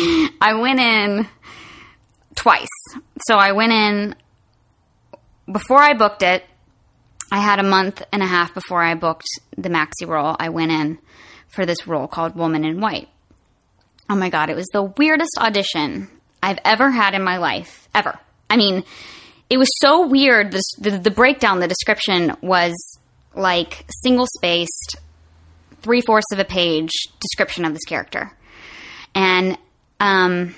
I went in twice. So I went in before I booked it. I had a month and a half before I booked the Maxie role. I went in for this role called Woman in White. Oh my god, it was the weirdest audition I've ever had in my life, ever. I mean, it was so weird. The, the, the breakdown, the description was like single spaced, three fourths of a page description of this character. And, um,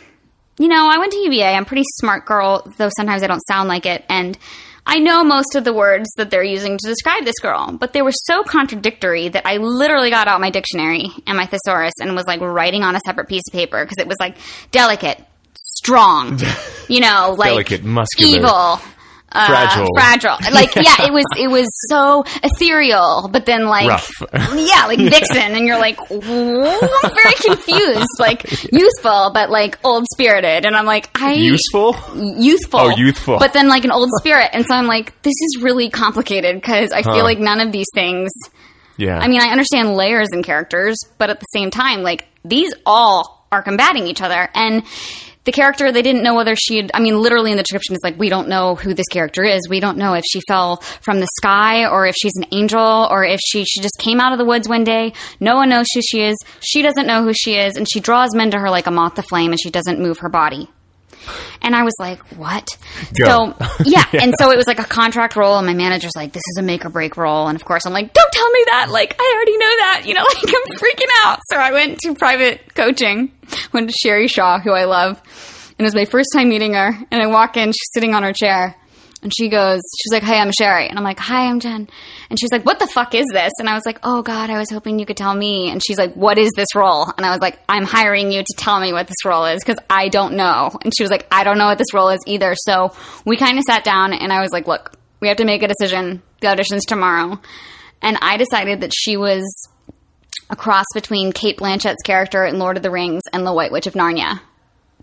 you know, I went to UVA. I'm pretty smart girl, though sometimes I don't sound like it. And I know most of the words that they're using to describe this girl, but they were so contradictory that I literally got out my dictionary and my thesaurus and was like writing on a separate piece of paper because it was like delicate, strong, [laughs] you know, like Delicate, muscular. evil, uh, Fragile. fragile. Like, yeah, it was [laughs] it was so ethereal, but then like, Rough. [laughs] yeah, like Vixen, and you're like, I'm very confused, like youthful, but like old spirited, and I'm like, I Useful? youthful. Oh, youthful. But then like an old spirit. And so I'm like, this is really complicated because I Huh. feel like none of these things. Yeah. I mean, I understand layers and characters, but at the same time, like these all are combating each other. And the character, they didn't know whether she had, I mean, literally in the description, it's like, we don't know who this character is. We don't know if she fell from the sky or if she's an angel or if she, she just came out of the woods one day. No one knows who she is. She doesn't know who she is. And she draws men to her like a moth to flame and she doesn't move her body. And I was like, what? Go. So, [laughs] yeah. And so it was like a contract role, and my manager's like, this is a make or break role. And of course, I'm like, don't tell me that. Like, I already know that. You know, [laughs] like, I'm freaking out. So I went to private coaching, went to Sherry Shaw, who I love. And it was my first time meeting her. And I walk in, she's sitting on her chair. And she goes, she's like, hey, I'm Sherry. And I'm like, hi, I'm Jen. And she's like, what the fuck is this? And I was like, oh God, I was hoping you could tell me. And she's like, what is this role? And I was like, I'm hiring you to tell me what this role is because I don't know. And she was like, I don't know what this role is either. So we kind of sat down and I was like, look, we have to make a decision. The audition's tomorrow. And I decided that she was a cross between Cate Blanchett's character in Lord of the Rings and the White Witch of Narnia.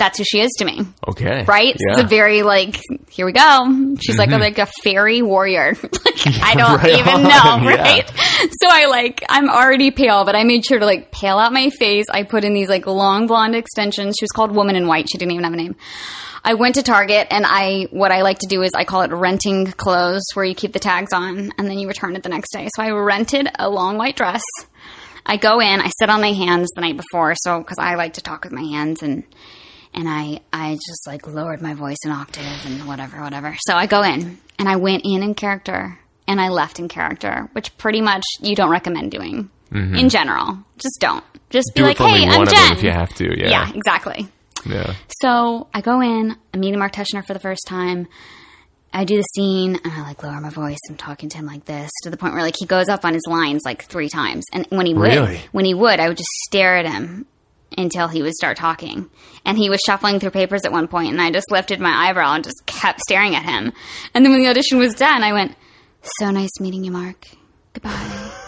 That's who she is to me okay. right? Yeah. It's a very like, here we go. She's like a, mm-hmm. like a fairy warrior. [laughs] like I [laughs] don't Right even on, know, [laughs] yeah. right? So I like I'm already pale, but I made sure to like pale out my face. I put in these like long blonde extensions. She was called Woman in White. She didn't even have a name. I went to Target and I what I like to do is I call it renting clothes where you keep the tags on and then you return it the next day. So I rented a long white dress. I go in, I sit on my hands the night before, so because I like to talk with my hands and and I I just like lowered my voice an octave and whatever, whatever. So I go in and I went in in character and I left in character, which pretty much you don't recommend doing in general. Just don't. Just be Mm-hmm. Do like, hey, I'm Jen. if you have to. Yeah. yeah, exactly. Yeah. So I go in, I'm meeting Mark Teschner for the first time. I do the scene and I like lower my voice. I'm talking to him like this to the point where like he goes up on his lines like three times. And when he would, Really? when he would, I would just stare at him until he would start talking. And he was shuffling through papers at one point and I just lifted my eyebrow and just kept staring at him. And then when the audition was done, I went, so nice meeting you, Mark. Goodbye.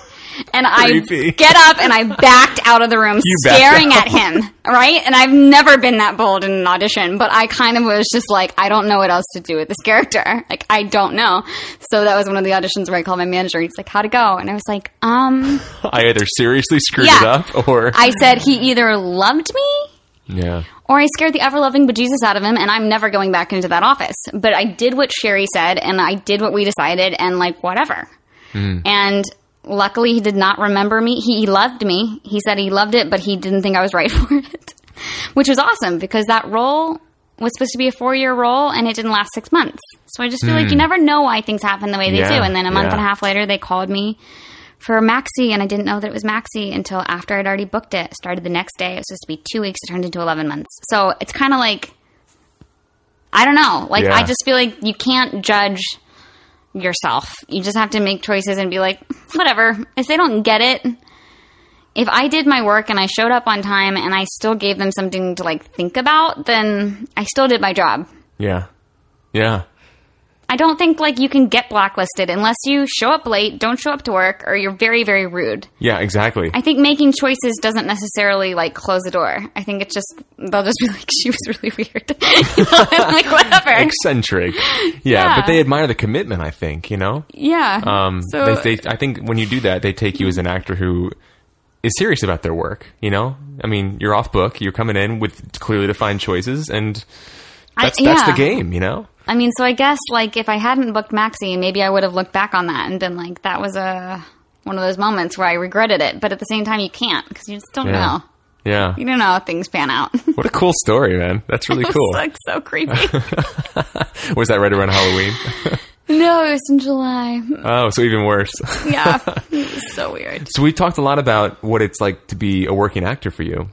And Creepy. I [laughs] get up and I backed out of the room You staring at him, right? And I've never been that bold in an audition, but I kind of was just like, I don't know what else to do with this character. [laughs] Like, I don't know. So that was one of the auditions where I called my manager. He's like, how'd it go? And I was like, um, [laughs] I either seriously screwed Yeah. it up or. I said he either loved me yeah. or I scared the ever loving bejesus out of him, and I'm never going back into that office. But I did what Sherry said, and I did what we decided, and like whatever. And luckily, he did not remember me. He loved me. He said he loved it, but he didn't think I was [laughs] right for it, which was awesome because that role was supposed to be a four year role, and it didn't last six months. So I just feel like you hmm. never know why things happen the way they Yeah, do. And then a month yeah. and a half later, they called me for Maxie, and I didn't know that it was Maxie until after I'd already booked it. Started the next day. It was supposed to be two weeks. It turned into 11 months. So it's kind of like, I don't know. Like, Yeah. I just feel like you can't judge yourself. You just have to make choices and be like, whatever. If they don't get it, if I did my work and I showed up on time and I still gave them something to like think about, then I still did my job. Yeah. Yeah. I don't think like you can get blacklisted unless you show up late, don't show up to work, or you're very, very rude. Yeah, exactly. I think making choices doesn't necessarily like close the door. I think it's just they'll just be like, [laughs] she was really weird. [laughs] you know, like whatever. Eccentric. Yeah, Yeah. but they admire the commitment, I think, you know? yeah. Um, so they, they, I think when you do that, they take you as an actor who is serious about their work, you know? I mean, you're off book, you're coming in with clearly defined choices, and I- that's, that's the game, you know? I mean, so I guess like if I hadn't booked Maxie, maybe I would have looked back on that and been like, that was a one of those moments where I regretted it. But at the same time, you can't because you just don't Yeah. know. Yeah. You don't know how things pan out. [laughs] What a cool story, man. That's really [laughs] cool. like so creepy. [laughs] Was that right around Halloween? no, it was in July. oh, so even worse. Yeah, it was so weird. So we talked a lot about what it's like to be a working actor for you,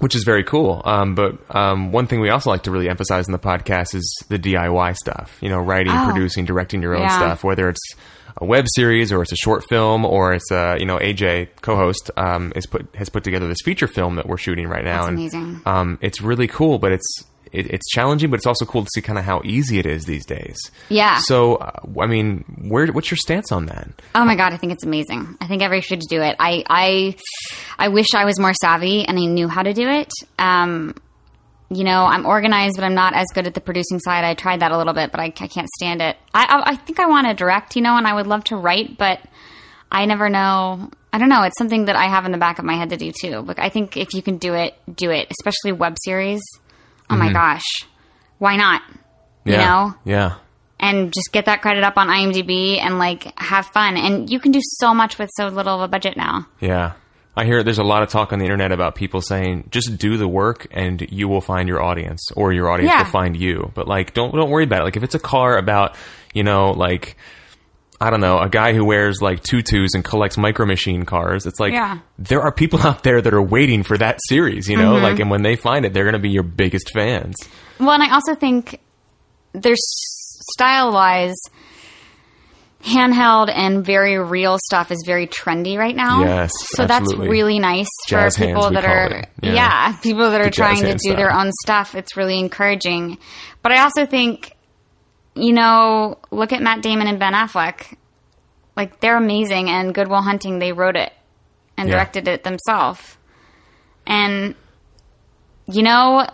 which is very cool. Um, but um, one thing we also like to really emphasize in the podcast is the DIY stuff. You know, writing, Oh. producing, directing your own Yeah. stuff, whether it's a web series or it's a short film or it's a you know AJ co-host um, is put has put together this feature film that we're shooting right now. That's and, amazing. Um, it's really cool, but it's it, it's challenging, but it's also cool to see kind of how easy it is these days. Yeah. So, uh, I mean, where what's your stance on that? Oh my god, I think it's amazing. I think everybody should do it. I I I wish I was more savvy and I knew how to do it. Um, you know, I'm organized, but I'm not as good at the producing side. I tried that a little bit, but I, I can't stand it. I, I I think I want to direct, you know, and I would love to write, but I never know. I don't know. It's something that I have in the back of my head to do too. But I think if you can do it, do it. Especially web series. Oh my gosh, why not? You Mm-hmm. Know, Yeah. and just get that credit up on IMDb and like have fun. And you can do so much with so little of a budget now. Yeah. I hear there's a lot of talk on the internet about people saying just do the work and you will find your audience or your audience Yeah. will find you. But like don't don't worry about it. Like if it's a car about, you know, like I don't know, a guy who wears like tutus and collects micro machine cars, it's like Yeah. Mm-hmm. there are people [laughs] out there that are waiting for that series, you know? Like and when they find it, they're going to be your biggest fans. Well, and I also think there's style wise, handheld and very real stuff is very trendy right now. Yes, so absolutely. that's really nice Jazz for people hands, that are. Yeah. yeah. people that are The trying to do their own stuff. It's really encouraging. But I also think, you know, look at Matt Damon and Ben Affleck. Like they're amazing, and Good Will Hunting they wrote it and Yeah. directed it themselves. And you know,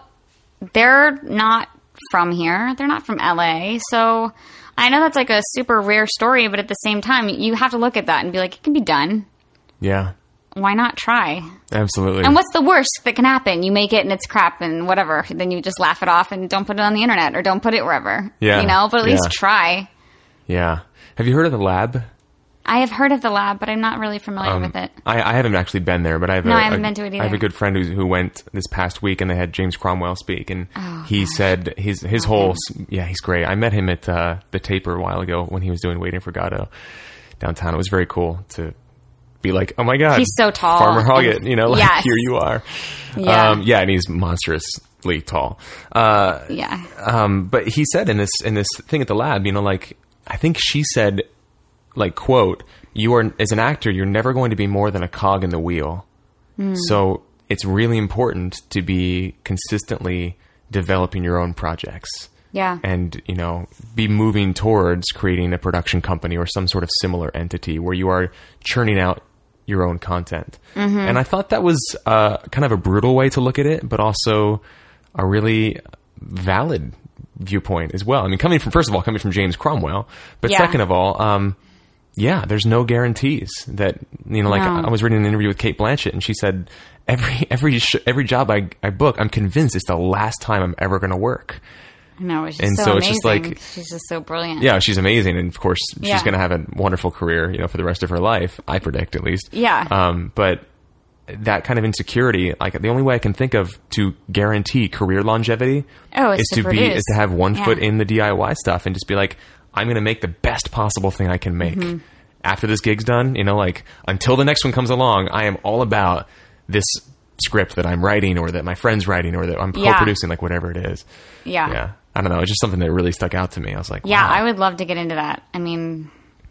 they're not from here. They're not from LA. So I know that's like a super rare story, but at the same time, you have to look at that and be like, it can be done. Yeah. Why not try? Absolutely. And what's the worst that can happen? You make it and it's crap and whatever. Then you just laugh it off and don't put it on the internet or don't put it wherever. Yeah. You know, but at least try. yeah. Have you heard of the lab? I have heard of the lab, but I'm not really familiar Um, with it. I, I haven't actually been there, but I have. No, a, I haven't a- been to it I have a good friend who, who went this past week, and they had James Cromwell speak, and Oh, he said his his whole yeah, he's great. I met him at uh, the Taper a while ago when he was doing Waiting for Godot downtown. It was very cool to be like, oh my god, He's so tall Farmer Hoggett. You know, like Yes. here you are. Yeah. um, yeah, and he's monstrously tall. Uh, Yeah. um, but he said in this in this thing at the lab, you know, like I think she said, like quote, "You are as an actor, you're never going to be more than a cog in the wheel." So it's really important to be consistently developing your own projects Yeah. and you know be moving towards creating a production company or some sort of similar entity where you are churning out your own content and i thought that was uh, kind of a brutal way to look at it but also a really valid viewpoint as well i mean coming from first of all coming from james cromwell but Yeah. second of all um, yeah, there's no guarantees that you know. Like No. I was reading an interview with Cate Blanchett, and she said every every sh- every job I I book, I'm convinced it's the last time I'm ever going to work. No, just And so, so it's just like- she's just so brilliant. Yeah, she's amazing, and of course she's Yeah. going to have a wonderful career, you know, for the rest of her life. I predict, at least. Yeah. Um, but that kind of insecurity, like the only way I can think of to guarantee career longevity, Oh, is to to be is to have one Yeah. foot in the DIY stuff and just be like, I'm going to make the best possible thing I can make. Mm-hmm. After this gig's done, you know, like until the next one comes along, I am all about this script that I'm writing or that my friend's writing or that I'm Yeah. co-producing, like whatever it is. Yeah. Yeah. I don't know. It's just something that really stuck out to me. I was like, Yeah, wow. I would love to get into that. I mean,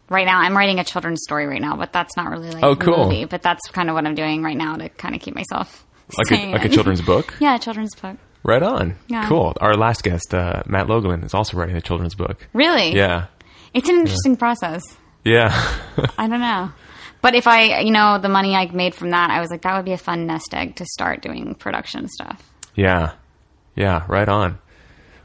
right now I'm writing a children's story right now, but that's not really like Oh, a cool. movie. But that's kind of what I'm doing right now to kind of keep myself like a, like a children's book. [laughs] yeah, a children's book. Right on. Yeah. Cool. Our last guest, uh, Matt Logelin, is also writing a children's book. Really? Yeah. It's an interesting process. Yeah. [laughs] I don't know. But if I, you know, the money I made from that, I was like, that would be a fun nest egg to start doing production stuff. yeah. Yeah. Right on.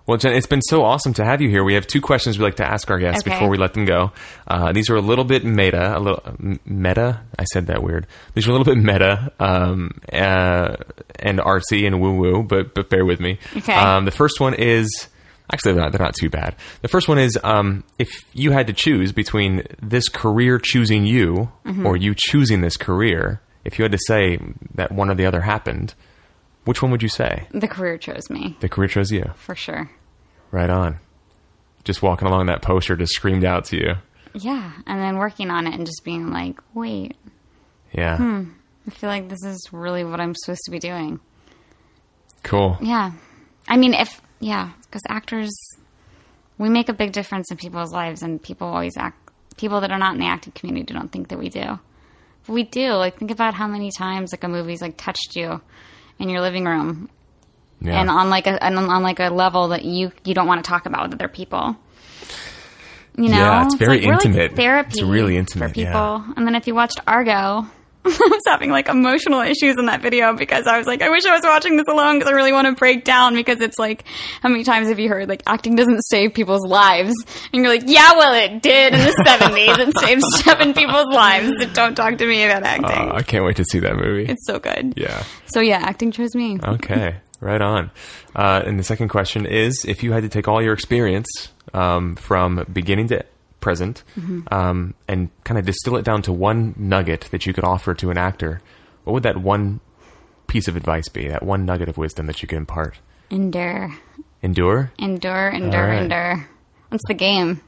Well, Jen, it's been so awesome to have you here. We have two questions we'd like to ask our guests Okay. before we let them go. Uh, these are a little bit meta, a little m- meta. I said that weird. These are a little bit meta um, uh, and artsy and woo woo, but but bear with me. Okay. Um, the first one is actually they're not, they're not too bad. The first one is um, if you had to choose between this career choosing you Mm-hmm. or you choosing this career, if you had to say that one or the other happened, which one would you say? The career chose me, The career chose you. for sure. Right on. Just walking along that poster just screamed out to you. Yeah. And then working on it and just being like, wait, Yeah. Hmm. I feel like this is really what I'm supposed to be doing. Cool. Yeah. I mean, if, yeah, because actors, we make a big difference in people's lives, and people always act, people that are not in the acting community don't think that we do. But we do. Like, think about how many times, like, a movie's, like, touched you in your living room. Yeah. and on like a and on like a level that you you don't want to talk about with other people. You know, Yeah, it's very we're like intimate. therapy. It's really intimate for people. yeah. And then if you watched Argo. I was having like emotional issues in that video because I was like, I wish I was watching this alone because I really want to break down because it's like, how many times have you heard like acting doesn't save people's lives? And you're like, yeah, well, it did in the [laughs] 70s. It saved seven people's lives. So don't talk to me about acting. Uh, I can't wait to see that movie. it's so good. yeah. So yeah, acting chose me. Okay, right on. Uh, and the second question is if you had to take all your experience um, from beginning to present um, and kind of distill it down to one nugget that you could offer to an actor, what would that one piece of advice be? That one nugget of wisdom that you could impart? Endure. Endure? Endure, endure, right. endure. What's the game?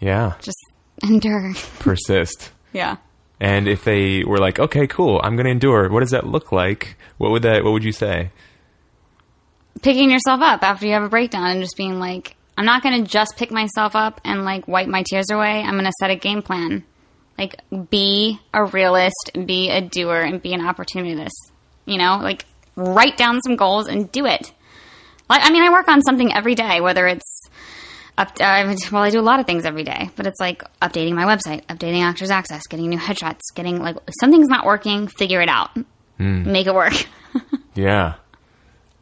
Yeah. Just endure. Persist. [laughs] yeah. And if they were like, okay, cool, I'm going to endure, what does that look like? What would that? What would you say? Picking yourself up after you have a breakdown and just being like, I'm not going to just pick myself up and like wipe my tears away. I'm going to set a game plan. Like, be a realist, be a doer, and be an opportunist. You know, like write down some goals and do it. Like, I mean, I work on something every day, whether it's up, uh, well, I do a lot of things every day, but it's like updating my website, updating Actors Access, getting new headshots, getting like if something's not working, figure it out, make it work. [laughs] Yeah.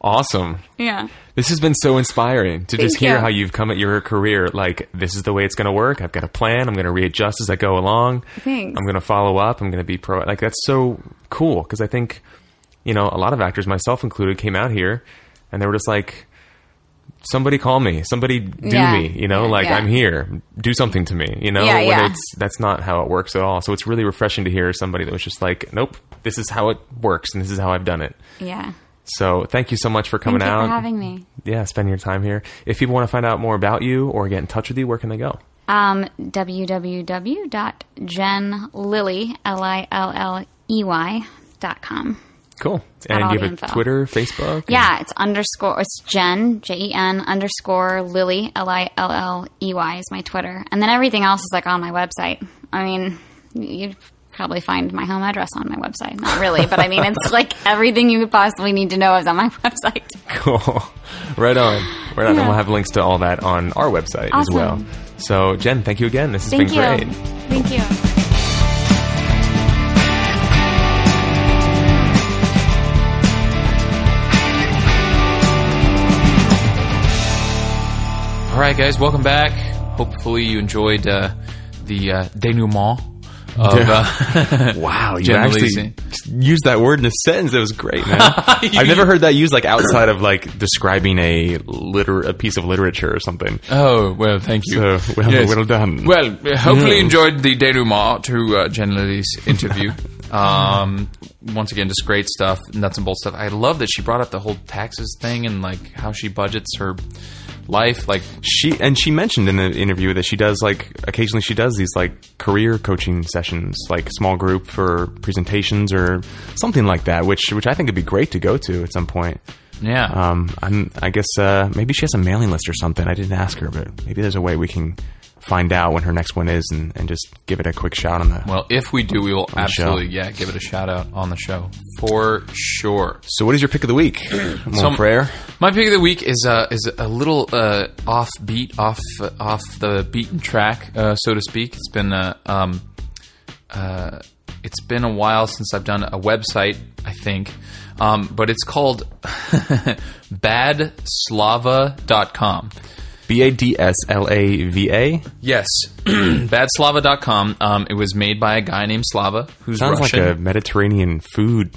Awesome. yeah, This has been so inspiring to just hear you. how you've come at your career. Like, this is the way it's going to work. I've got a plan. I'm going to readjust as I go along. Thanks. I'm going to follow up. I'm going to be pro. Like, that's so cool because I think, you know, a lot of actors, myself included, came out here and they were just like, somebody call me. Somebody do Yeah. me. You know, like, yeah. I'm here. Do something to me. You know, Yeah, when it's, that's not how it works at all. So it's really refreshing to hear somebody that was just like, nope, this is how it works and this is how I've done it. yeah. So thank you so much for coming Thank you out for having me. yeah, spend your time here. If people want to find out more about you or get in touch with you, where can they go? Um, www.jenlilley, L-I-L-L-E-Y dot com. Cool. And you have a. Twitter, Facebook? Yeah, it's underscore, it's Jen, J-E-N underscore Lilley, L-I-L-L-E-Y is my Twitter. And then everything else is like on my website. I mean, you'd probably find my home address on my website. Not really, but I mean, it's like [laughs] everything you could possibly need to know is on my [laughs] website. Cool. right on. Right on. And we'll have links to all that on our website as well. So, Jen, thank you again. This has Thank been you. great. Thank you. All right, guys, welcome back. Hopefully, you enjoyed uh, the uh, denouement of. Uh, [laughs] Wow, you actually Lisi. used that word in a sentence. That was great, man. [laughs] I've never heard that used like [coughs] outside of like describing a liter a piece of literature or something. oh well, thank you. So, well, Yes. well done. Well, uh, hopefully you enjoyed the denouement to uh, Jen Lilley's interview. [laughs] um, once again, just great stuff, nuts and bolts stuff. I love that she brought up the whole taxes thing and like how she budgets her life. Like, she and she mentioned in the interview that she does like occasionally she does these like career coaching sessions like small group for presentations or something like that which which I think would be great to go to at some point yeah, um I'm I guess uh maybe she has a mailing list or something I didn't ask her but maybe there's a way we can find out when her next one is and, and just give it a quick shout on the well, if we do, we will absolutely yeah give it a shout out on the show for sure. so what is your pick of the week [clears throat] Mon So- frere My pick of the week is uh, is a little uh, off beat, off off the beaten track, uh, so to speak. It's been uh, um, uh, it's been a while since I've done a website, I think, um, but it's called [laughs] badslava.com. B-A-D-S-L-A-V-A Yes, [clears throat] badslava.com. Um, it was made by a guy named Slava, who's sounds Russian. like a Mediterranean food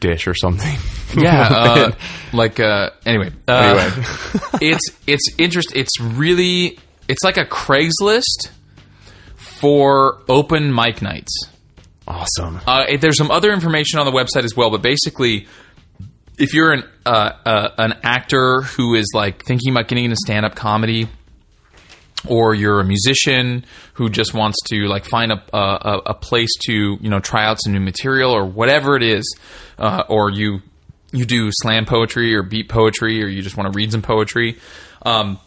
dish or something [laughs] yeah, uh, [laughs] like uh, anyway. Uh, Anyway. [laughs] it's it's interest. It's really it's like a Craigslist for open mic nights. awesome Uh, it- there's some other information on the website as well, but basically, if you're an uh, uh, an actor who is like thinking about getting into stand up comedy, or you're a musician who just wants to like find a, a a place to you know try out some new material or whatever it is, uh, or you you do slam poetry or beat poetry or you just want to read some poetry. Um,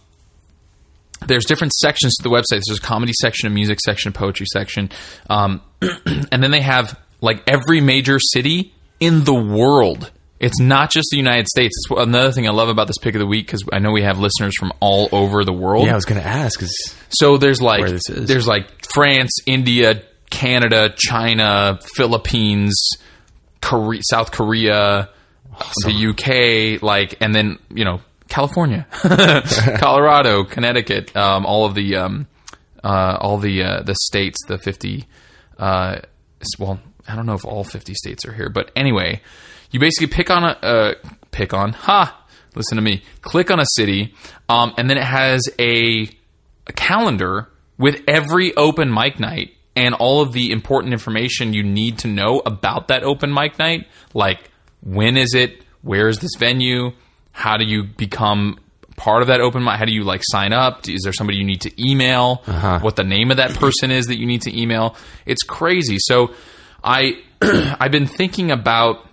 there's different sections to the website. There's a comedy section, a music section, a poetry section, um, [clears throat] and then they have like every major city in the world It's not just the United States. It's another thing I love about this pick of the week because I know we have listeners from all over the world. Yeah, I was going to ask. So there's like Where this is. there's like France, India, Canada, China, Philippines, Korea, South Korea, the UK, like, and then you know California, [laughs] [laughs] Colorado, Connecticut, um, all of the um, uh, all the uh, the states, the fifty. Uh, well, I don't know if all fifty states are here, but anyway, you basically pick on a uh, pick on ha. Listen to me. Click on a city, um, and then it has a a calendar with every open mic night and all of the important information you need to know about that open mic night. Like, when is it? Where is this venue? How do you become part of that open mic? How do you like sign up? Is there somebody you need to email? What the name of that person is that you need to email? It's crazy. So, I [clears throat] I've been thinking about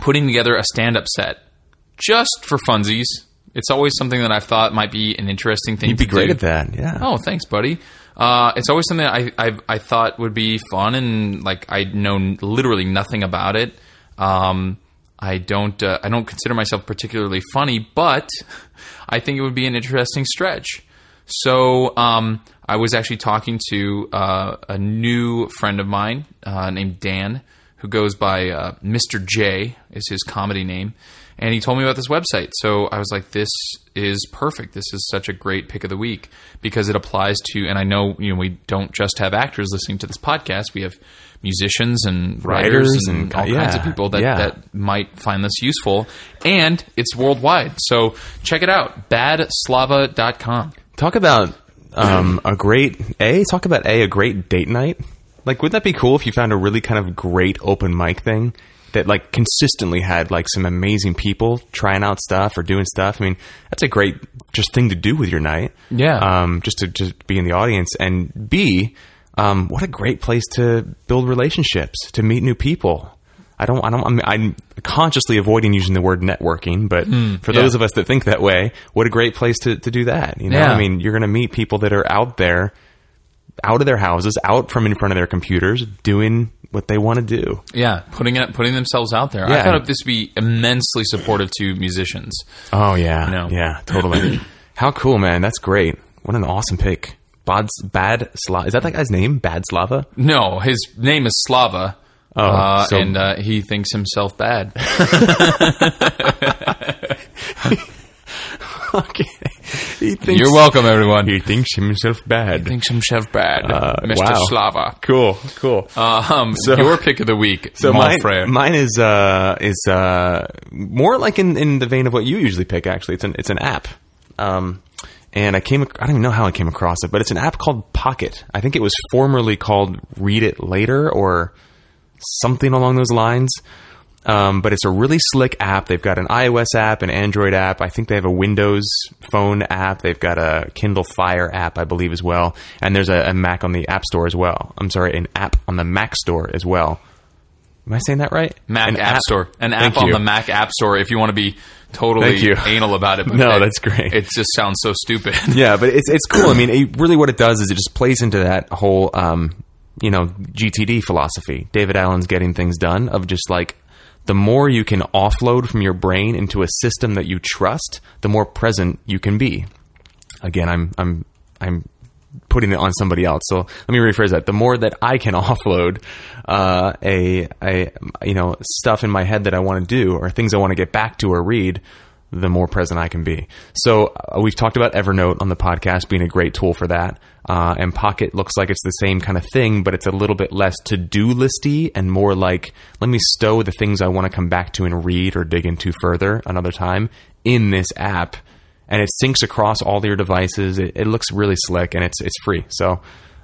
putting together a stand up set just for funsies. It's always something that I've thought might be an interesting thing to do. you'd be great do. at that? Yeah. Oh, thanks, buddy. Uh, it's always something I, I I thought would be fun, and like I know literally nothing about it. Um, I don't uh, I don't consider myself particularly funny, but [laughs] I think it would be an interesting stretch. So um, I was actually talking to uh, a new friend of mine uh, named Dan, who goes by uh, Mr. J is his comedy name, and he told me about this website. So I was like, "This is perfect. This is such a great pick of the week because it applies to." And I know you know we don't just have actors listening to this podcast; we have musicians and writers, Writers and, and- all yeah, kinds of people that, yeah. that might find this useful. And it's worldwide, so check it out: badslava.com. Talk about um, a great a. Talk about a a great date night. Like, wouldn't that be cool if you found a really kind of great open mic thing that like consistently had like some amazing people trying out stuff or doing stuff? I mean, that's a great just thing to do with your night. Yeah. Um, just to just be in the audience and b. Um, what a great place to build relationships, to meet new people. I don't, I don't, I'm, I'm consciously avoiding using the word networking, but for Hmm, yeah. those of us that think that way, what a great place to, to do that. You know, Yeah. I mean, you're going to meet people that are out there, out of their houses, out from in front of their computers, doing what they want to do. Yeah, putting it, putting themselves out there. I thought this would be immensely supportive to musicians. Oh yeah, No. yeah, totally. [clears throat] How cool, man! That's great. What an awesome pick. Bad, bad Slava. Is that that guy's name? Bad Slava. No, his name is Slava. Oh, uh, so- and uh, he thinks himself bad. [laughs] [laughs] [laughs] okay. [laughs] He thinks, You're welcome, everyone. He thinks himself bad. He thinks himself bad, Uh, Mr. wow. Slava. Cool, cool. Um, your pick of the week, [laughs] So mine, mine is uh, is uh, more like in, in the vein of what you usually pick. Actually, it's an it's an app, um, and I came I don't even know how I came across it, but it's an app called Pocket. I think it was formerly called Read It Later or something along those lines. Um, but it's a really slick app. They've got an iOS app, an Android app. I think they have a Windows phone app. They've got a Kindle Fire app, I believe, as well. And there's a, a Mac on the App Store as well. I'm sorry, an app on the Mac Store as well. Am I saying that right? Mac An App, Store, an app Thank on you. the Mac App Store. If you want to be totally anal about it, but [laughs] No, it- that's great. It just sounds so stupid. [laughs] yeah, but it's it's cool. I [clears throat] mean, it, really, what it does is it just plays into that whole, um, you know, GTD philosophy. David Allen's getting things done of just like the more you can offload from your brain into a system that you trust, the more present you can be. Again, I'm I'm I'm putting it on somebody else. So let me rephrase that. The more that I can [laughs] offload uh, a a you know stuff in my head that I want to do or things I want to get back to or read, the more present I can be. So uh, we've talked about Evernote on the podcast being a great tool for that. Uh, and Pocket looks like it's the same kind of thing, but it's a little bit less to do listy and more like let me stow the things I want to come back to and read or dig into further another time in this app and it syncs across all your devices. It, it looks really slick and it's it's free. So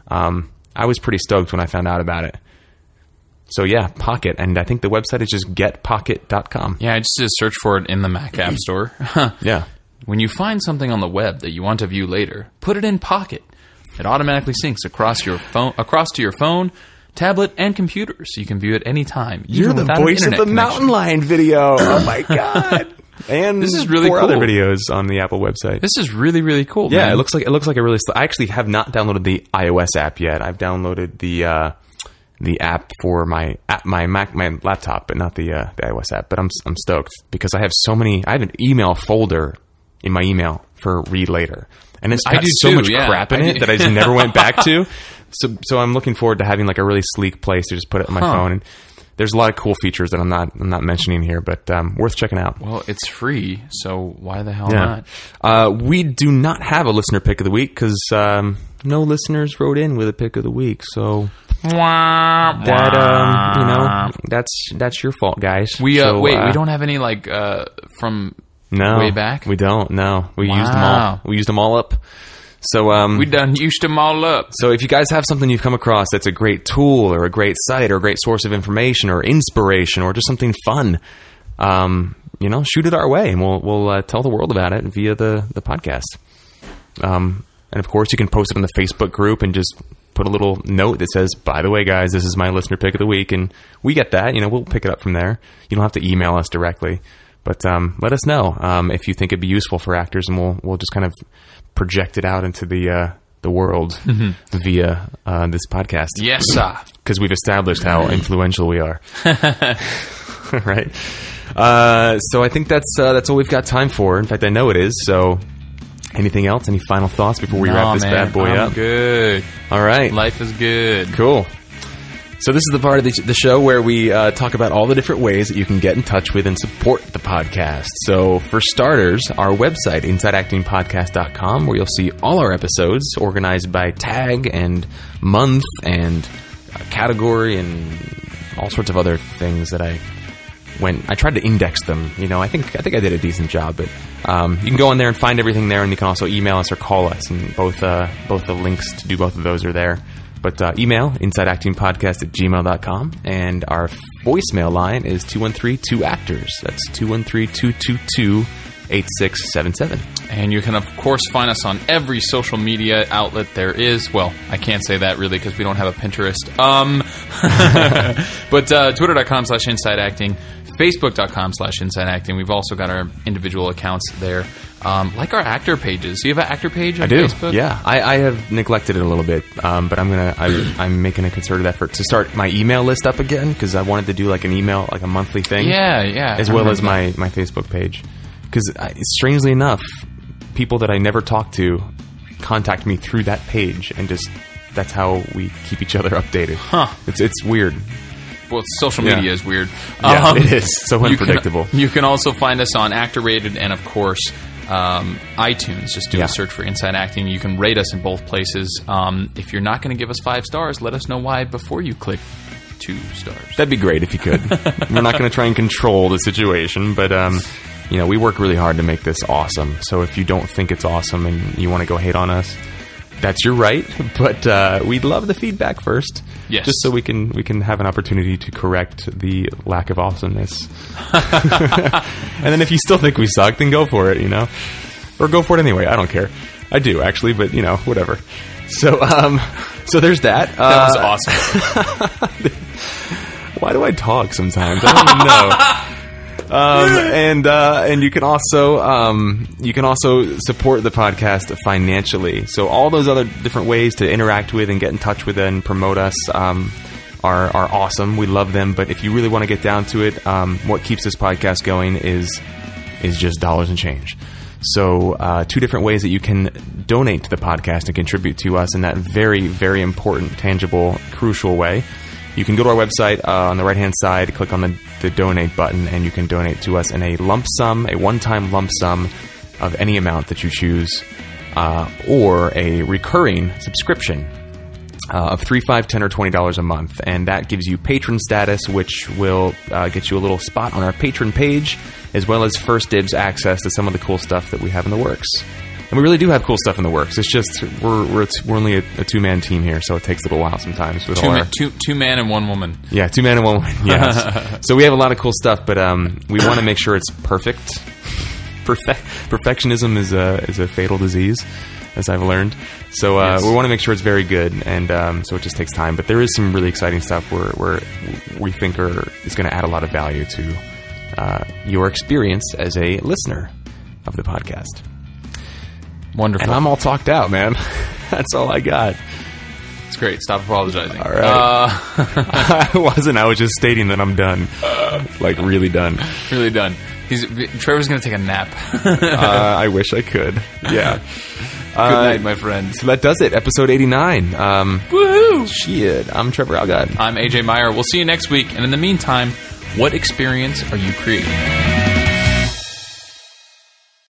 um, I was pretty stoked when I found out about it. So yeah, Pocket, and I think the website is just getpocket.com. yeah, I just did a search for it in the Mac App [clears throat] Store. [laughs] Yeah. When you find something on the web that you want to view later, put it in Pocket. It automatically syncs across your phone, across to your phone, tablet, and computer, so you can view it anytime. You're the voice of the connection. mountain lion video. [clears throat] Oh my god! And This is really four other videos on the Apple website. This is really really cool. yeah, man. it looks like it looks like a really. Sl- I actually have not downloaded the iOS app yet. I've downloaded the uh, the app for my app, my Mac, my laptop, but not the uh, the iOS app. But I'm I'm stoked because I have so many. I have an email folder in my email for read later, and it's got so too, much yeah. crap in it that I just never [laughs] went back to. So so I'm looking forward to having like a really sleek place to just put it on my Huh. phone. And there's a lot of cool features that I'm not I'm not mentioning here, but um, worth checking out. Well, it's free, so why the hell Yeah. not? Uh, we do not have a listener pick of the week because um, no listeners wrote in with a pick of the week. So that um, you know that's that's your fault, guys. We uh, So, wait. uh, we don't have any like uh, from no way back? We don't. No, we used them all. We used them all up. So um, we done used them all up. So if you guys have something you've come across that's a great tool or a great site or a great source of information or inspiration or just something fun, um, you know, shoot it our way and we'll we'll uh, tell the world about it via the the podcast. Um, and of course, you can post it on the Facebook group and just put a little note that says, "By the way, guys, this is my listener pick of the week," and we get that. You know, we'll pick it up from there. You don't have to email us directly, but um, let us know um, if you think it'd be useful for actors, and we'll we'll just kind of project it out into the uh, the world via uh, this podcast Yes, sir. because we've established how [laughs] influential we are. [laughs] right. Uh, so I think that's uh, that's all we've got time for. In fact, I know it is. So, anything else? Any final thoughts before we wrap this man, bad boy I'm up? Good. All right. Life is good. Cool. So this is the part of the, the show where we uh, talk about all the different ways that you can get in touch with and support the podcast. So for starters, our website, InsideActingPodcast.com, where you'll see all our episodes organized by tag and month and uh, category and all sorts of other things that I went. I tried to index them. You know, I think I think I did a decent job. But um, you can go on there and find everything there, and you can also email us or call us, and both uh, both the links to do both of those are there. But uh, email insideactingpodcast at gmail.com, and our voicemail line is 213-2-ACTORS. That's 213-222-8677. And you can, of course, find us on every social media outlet there is. Well, I can't say that really because we don't have a Pinterest. Um, [laughs] but uh, twitter.com slash inside acting, facebook.com slash inside acting. We've also got our individual accounts there. Um, like our actor pages. Do you have an actor page on I do. Facebook? Yeah, I, I have neglected it a little bit, um, but I'm gonna. I, I'm making a concerted effort to start my email list up again because I wanted to do like an email, like a monthly thing. Yeah, yeah. as well as my my Facebook page. Because strangely enough, people that I never talk to contact me through that page, and just that's how we keep each other updated. Huh. It's it's weird. well, social Yeah. media is weird. Yeah, it is. So you can- unpredictable. You can, also find us on Actor Rated and, of course, um, iTunes. Just do Yeah. a search for Inside Acting. You can rate us in both places. Um, if you're not going to give us five stars, let us know why before you click two stars. That'd be great if you could. [laughs] We're not going to try and control the situation, but um, you know, we work really hard to make this awesome. So if you don't think it's awesome and you want to go hate on us, that's your right. [laughs] But uh, we'd love the feedback first, Yes. just so we can we can have an opportunity to correct the lack of awesomeness. [laughs] and then if you still think we suck, then go for it. You know, or go for it anyway. I don't care. I do actually, but you know, whatever. So um, so there's that. That was Uh, awesome. [laughs] why do I talk sometimes? I don't know. Um, [laughs] and uh, and you can also um, you can also support the podcast financially. So all those other different ways to interact with and get in touch with and promote us um, are are awesome. We love them. But if you really want to get down to it, um, what keeps this podcast going is is just dollars and change. So, uh, two different ways that you can donate to the podcast and contribute to us in that very, very important, tangible, crucial way. You can go to our website uh, on the right hand side, click on the, the donate button, and you can donate to us in a lump sum, a one time lump sum of any amount that you choose, uh, or a recurring subscription uh, of three, five, ten, or twenty dollars a month, and that gives you patron status, which will uh, get you a little spot on our patron page, as well as first dibs access to some of the cool stuff that we have in the works. And we really do have cool stuff in the works. It's just we're we're, we're only a, a two man team here, so it takes a little while sometimes with two, ma- our two, two man and one woman. yeah, two man and one woman. Yes. [laughs] so we have a lot of cool stuff, but um, we want to make sure it's perfect. [laughs] Perfect perfectionism is a is a fatal disease, as I've learned. So uh, Yes. we want to make sure it's very good, and um, so it just takes time. But there is some really exciting stuff where where we think are is going to add a lot of value to uh, your experience as a listener of the podcast. Wonderful. And I'm all talked out, man. [laughs] That's all I got. It's great. Stop apologizing. All right. Uh, [laughs] I wasn't. I was just stating that I'm done. Like, really done. really done. He's Trevor's gonna take a nap. [laughs] Uh, I wish I could. Yeah. Uh, night, my friends. So that does it. Episode 89. Um, Woohoo! shit. I'm Trevor Algatt. I'm AJ Meyer. We'll see you next week. And in the meantime, what experience are you creating?